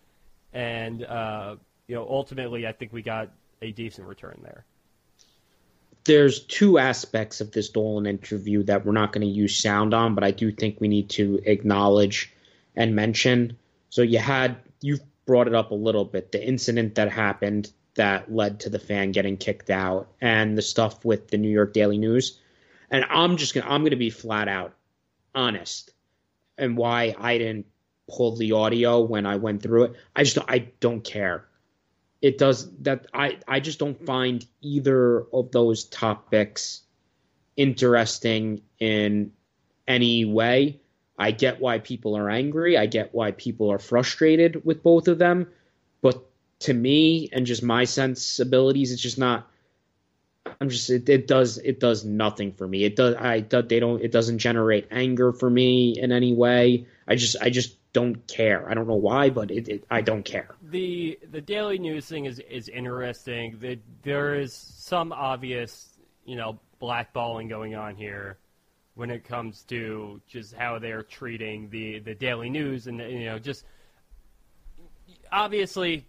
and uh, you know ultimately, I think we got a decent return there. there's two aspects of this Dolan interview that we're not going to use sound on, but I do think we need to acknowledge and mention. So you had you've brought it up a little bit the incident that happened that led to the fan getting kicked out and the stuff with the New York Daily News. And I'm just gonna I'm gonna be flat out honest and why I didn't pull the audio when I went through it. I just I don't care. It does that I I just don't find either of those topics interesting in any way. I get why people are angry. I get why people are frustrated with both of them, but to me and just my sensibilities, it's just not. I'm just it, it does it does nothing for me. It does I they don't it doesn't generate anger for me in any way. I just I just don't care. I don't know why, but it, it I don't care. The the daily news thing is is interesting. The, there is some obvious you know blackballing going on here when it comes to just how they're treating the the daily news and you know just obviously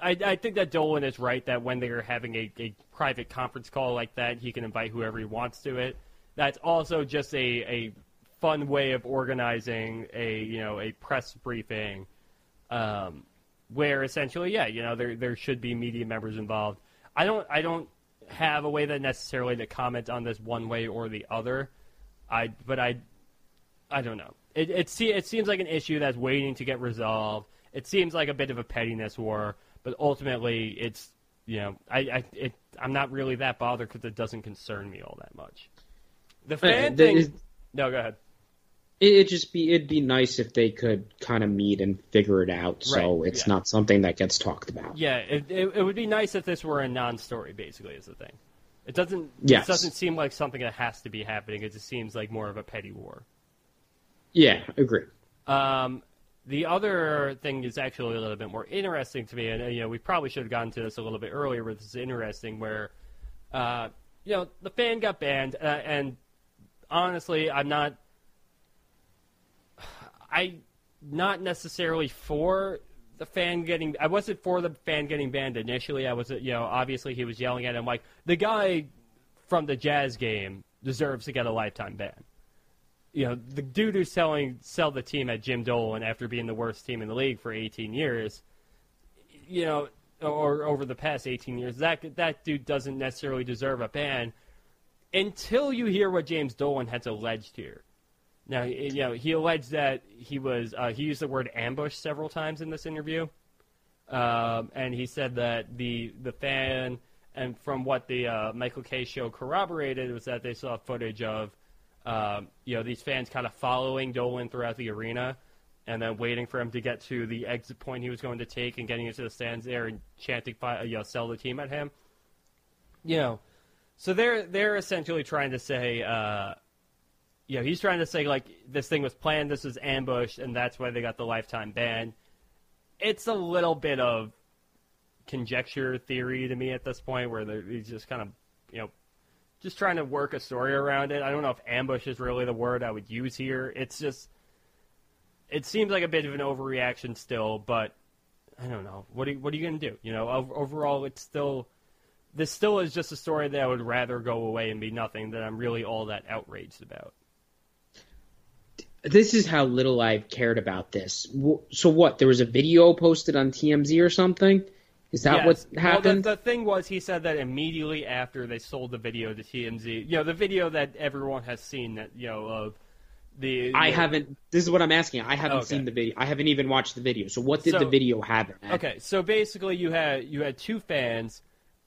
I, I think that Dolan is right that when they're having a, a private conference call like that, he can invite whoever he wants to it. That's also just a, a fun way of organizing a you know a press briefing, um, where essentially, yeah, you know there there should be media members involved. I don't I don't have a way that necessarily to comment on this one way or the other. I but I I don't know. It it, it seems like an issue that's waiting to get resolved. It seems like a bit of a pettiness war but ultimately, it's you know, I, I it, I'm not really that bothered because it doesn't concern me all that much. The fan uh, thing. Is, no, go ahead. It'd just be it'd be nice if they could kind of meet and figure it out, so right, it's yeah. not something that gets talked about. Yeah, it, it, it would be nice if this were a non-story. Basically, is the thing. It doesn't. Yes. It doesn't seem like something that has to be happening. It just seems like more of a petty war. Yeah, agree. Um, the other thing is actually a little bit more interesting to me, and uh, you know we probably should have gotten to this a little bit earlier, but this is interesting. Where, uh, you know, the fan got banned, uh, and honestly, I'm not, [sighs] I, not necessarily for the fan getting. I wasn't for the fan getting banned initially. I was, you know, obviously he was yelling at him like the guy from the Jazz game deserves to get a lifetime ban you know, the dude who's selling sell the team at Jim Dolan after being the worst team in the league for 18 years, you know, or over the past 18 years, that that dude doesn't necessarily deserve a ban until you hear what James Dolan has alleged here. Now, you know, he alleged that he was uh, he used the word ambush several times in this interview, um, and he said that the the fan and from what the uh, Michael Kay show corroborated was that they saw footage of um, you know, these fans kind of following Dolan throughout the arena and then waiting for him to get to the exit point he was going to take and getting into the stands there and chanting, you know, sell the team at him. You know, so they're they're essentially trying to say, uh, know, he's trying to say like this thing was planned, this was ambushed, and that's why they got the lifetime ban. It's a little bit of conjecture theory to me at this point, where he's just kind of you know just trying to work a story around it. I don't know if ambush is really the word I would use here. It's just it seems like a bit of an overreaction still, but I don't know. What are, what are you going to do? You know, overall, it's still this still is just a story that I would rather go away and be nothing than I'm really all that outraged about. This is how little I've cared about this. So what? There was a video posted on TMZ or something is that yes. what happened? Well, the, the, thing was, he said that immediately after they sold the video to TMZ, you know, the video that everyone has seen that you know of the. I haven't. This is what I'm asking. I haven't okay. seen the video. I haven't even watched the video. So what did so, the video have? Okay, so basically, you had you had two fans.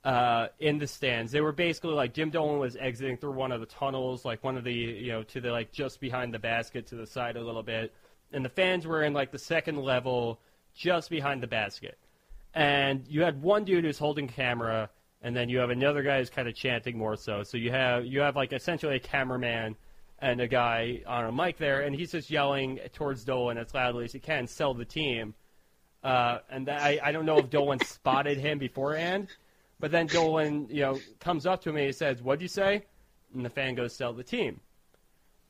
Uh, in the stands, they were basically like Jim Dolan was exiting through one of the tunnels, like one of the you know to the like just behind the basket to the side a little bit, and the fans were in like the second level, just behind the basket and you had one dude who's holding camera, and then you have another guy who's kind of chanting more so. So you have you have like essentially a cameraman and a guy on a mic there, and he's just yelling towards Dolan as loudly as he can, "Sell the team." Uh, and I, I don't know if Dolan [laughs] spotted him beforehand, but then Dolan, you know, comes up to me and says, "What'd you say?" And the fan goes, "Sell the team."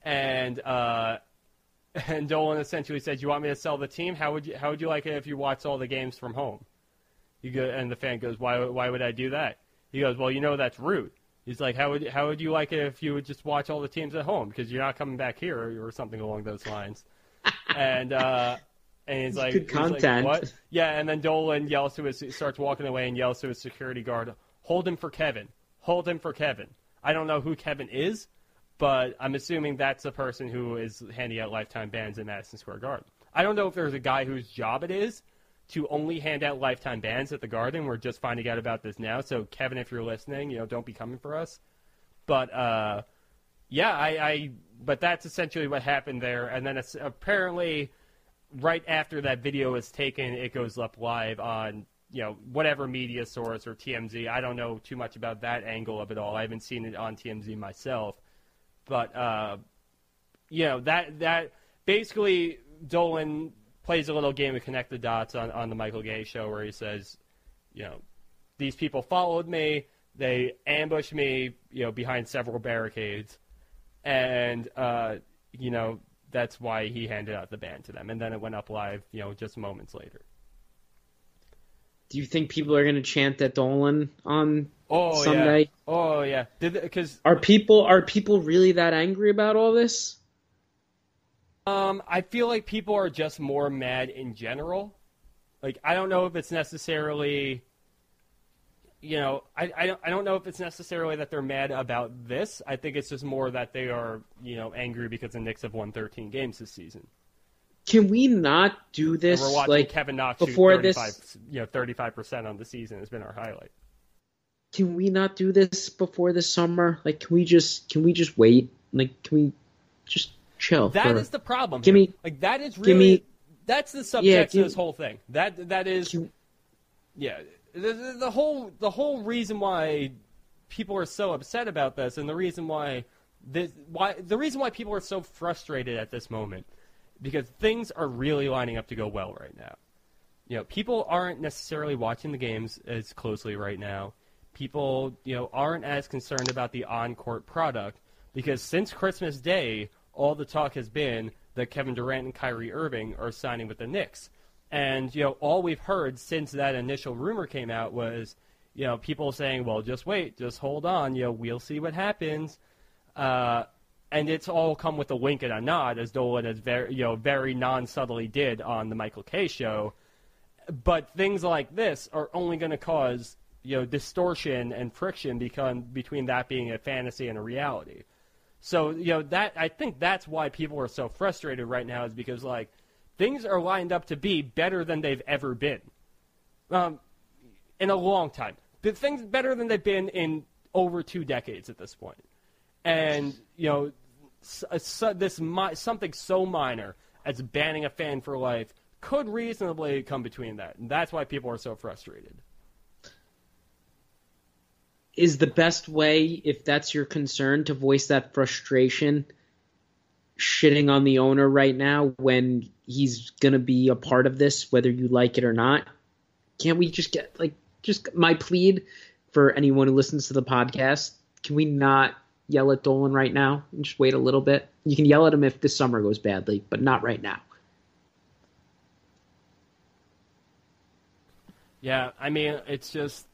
And uh, [laughs] and Dolan essentially says, "You want me to sell the team? How would you How would you like it if you watched all the games from home?" He go, and the fan goes, "Why? Why would I do that?" He goes, "Well, you know that's rude." He's like, how would how would you like it if you would just watch all the teams at home because you're not coming back here or, or something along those lines. [laughs] and uh, and he's like, Good he's like, content. what? Yeah, and then Dolan yells to his starts walking away and yells to his security guard, "Hold him for Kevin. Hold him for Kevin." I don't know who Kevin is, but I'm assuming that's the person who is handing out lifetime bans in Madison Square Garden. I don't know if there's a guy whose job it is to only hand out lifetime bans at the Garden. We're just finding out about this now. So Kevin, if you're listening, you know, don't be coming for us. But uh, yeah, I, I but that's essentially what happened there. And then it's apparently right after that video is taken, it goes up live on you know whatever media source or TMZ. I don't know too much about that angle of it all. I haven't seen it on TMZ myself, but uh, you know that that basically Dolan plays a little game of connect the dots on, on the Michael Kay show where he says, you know, these people followed me, they ambushed me, you know, behind several barricades, and uh, you know that's why he handed out the ban to them, and then it went up live, you know, just moments later. Do you think people are going to chant at Dolan on Oh Sunday? yeah, oh yeah, because Are people are people really that angry about all this? Um, I feel like people are just more mad in general. Like I don't know if it's necessarily, you know, I, I don't I don't know if it's necessarily that they're mad about this. I think it's just more that they are you know angry because the Knicks have won 13 games this season. Can we not do And this we're watching like Kevin Knox before shoot 35, this? you know, 35 percent on the season has been our highlight. Can we not do this before the summer? Like, can we just can we just wait? Like, can we just chill? That for- is the problem. Give here. me- like that is really me- that's the subject Yeah, of give- this whole thing. That that is Can- yeah. The, the, whole the whole reason why people are so upset about this, and the reason why this why the reason why people are so frustrated at this moment, because things are really lining up to go well right now. You know, people aren't necessarily watching the games as closely right now. People, you know, aren't as concerned about the on-court product because since Christmas Day, all the talk has been that Kevin Durant and Kyrie Irving are signing with the Knicks. And, you know, all we've heard since that initial rumor came out was, you know, people saying, well, just wait, just hold on, you know, we'll see what happens. Uh, and it's all come with a wink and a nod, as Dolan has very, you know, very non-subtly did on the Michael Kay show. But things like this are only going to cause, you know, distortion and friction become between that being a fantasy and a reality. So, you know, that I think that's why people are so frustrated right now is because like things are lined up to be better than they've ever been. Um, in a long time. The things better than they've been in over two decades at this point. And, you know, s- a- so- this mi- something so minor as banning a fan for life could reasonably come between that. And that's why people are so frustrated. is the best way, if that's your concern, to voice that frustration, shitting on the owner right now when he's gonna be a part of this, whether you like it or not. Can't we just get like just my plead for anyone who listens to the podcast? Can we not yell at Dolan right now and just wait a little bit? You can yell at him if this summer goes badly, but not right now. Yeah, I mean, it's just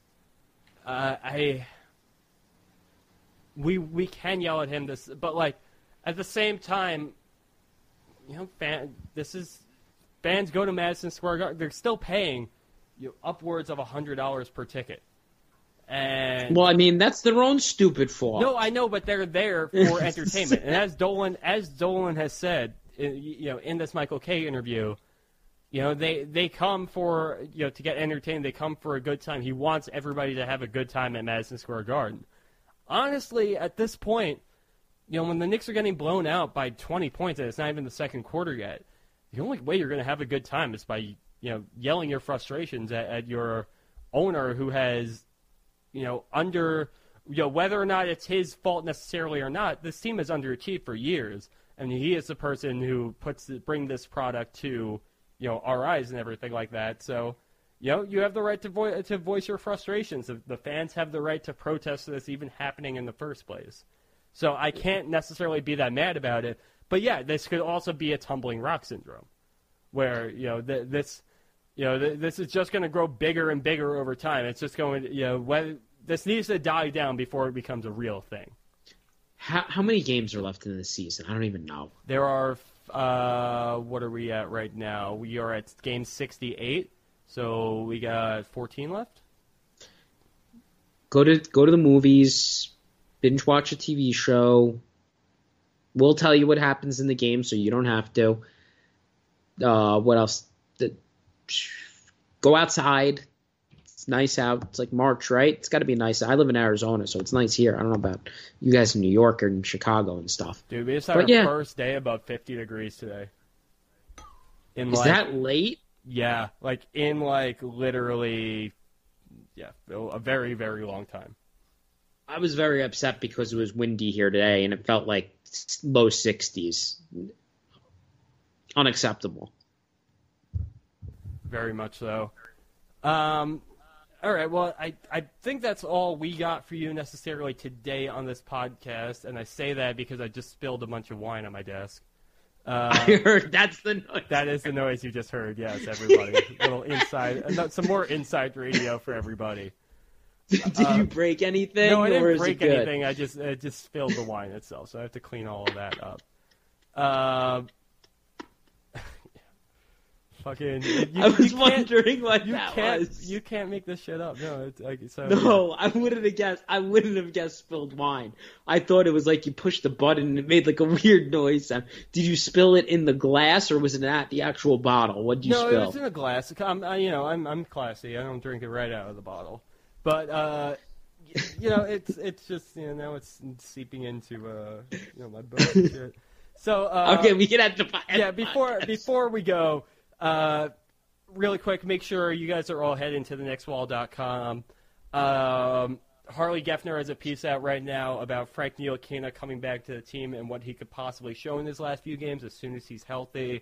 uh, I we we can yell at him this, but like at the same time, you know, fan, this is fans go to Madison Square Garden. They're still paying you know, upwards of a hundred dollars per ticket, and Well, I mean that's their own stupid fault. no, I know, but they're there for [laughs] entertainment. and as Dolan, as Dolan has said, you know, in this Michael Kay interview, you know, they they come for you know to get entertained. They come for a good time. He wants everybody to have a good time at Madison Square Garden. Honestly, at this point, you know, when the Knicks are getting blown out by 20 points and it's not even the second quarter yet, the only way you're going to have a good time is by you know yelling your frustrations at, at your owner who has you know, under, you know, whether or not it's his fault necessarily or not, this team has underachieved for years, and he is the person who puts bring this product to, you know, our eyes and everything like that. So, you know, you have the right to vo- to voice your frustrations. The- The fans have the right to protest this even happening in the first place. So I can't necessarily be that mad about it. But yeah, this could also be a tumbling rock syndrome, where you know th- this you know, th- this is just going to grow bigger and bigger over time. It's just going, to, you know, whether this needs to die down before it becomes a real thing. How, how many games are left in the season? I don't even know. There are, uh, what are we at right now? We are at game 68, so we got 14 left. Go to go to the movies, binge watch a TV show. We'll tell you what happens in the game, so you don't have to. Uh, what else? The, go outside. It's nice out. It's like March, right? It's got to be nice. I live in Arizona, so it's nice here. I don't know about you guys in New York or in Chicago and stuff. Dude, we just had But our yeah. first day above 50 degrees today. In Is like, that late? yeah, like in like literally, yeah, a very very long time. I was very upset because it was windy here today, and it felt like low 60s. Unacceptable. Very much so. Um, all right. Well, I, I think that's all we got for you necessarily today on this podcast, and I say that because I just spilled a bunch of wine on my desk. [laughs] Uh, I heard that's the noise. that is the noise you just heard. Yes, everybody. a [laughs] little inside, uh, some more inside radio for everybody. [laughs] Did you break anything? No, I didn't break anything. I just it just spilled the wine itself, so I have to clean all of that up. Um, [laughs] fucking. You, I was you wondering what You that can't. was. You can't make this shit up. No, it's like so. No, I wouldn't have guessed. I wouldn't have guessed spilled wine. I thought it was like you pushed the button and it made like a [laughs] weird noise sound. Did you spill it in the glass or was it at the actual bottle? What did you no, spill? it was in a glass. I'm, I, you know, I'm I'm classy. I don't drink it right out of the bottle. But uh, you know, it's it's just you know now it's seeping into uh, you know my bones and shit. So uh, okay, we can have to. yeah, before before we go, uh, really quick, make sure you guys are all heading to the knickswall.com. Um, Harley Geffner has a piece out right now about Frank Ntilikina coming back to the team and what he could possibly show in his last few games as soon as he's healthy.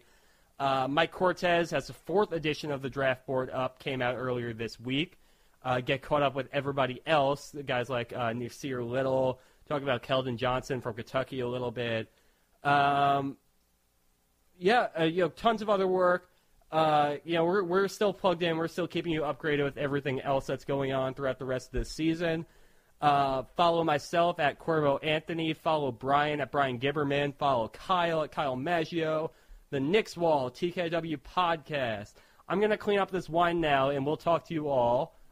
Uh, Mike Cortez has the fourth edition of the draft board up, came out earlier this week. Uh, get caught up with everybody else, the guys like uh, Nasir Little, talk about Keldon Johnson from Kentucky a little bit. Um, yeah, uh, you know, tons of other work. Uh, you know, we're we're still plugged in. We're still keeping you upgraded with everything else that's going on throughout the rest of this season. Uh, follow myself at Corbo Anthony. Follow Bryan at Bryan Gibberman. Follow Kyle at Kyle Maggio. The Knicks Wall TKW podcast. I'm gonna clean up this wine now, and we'll talk to you all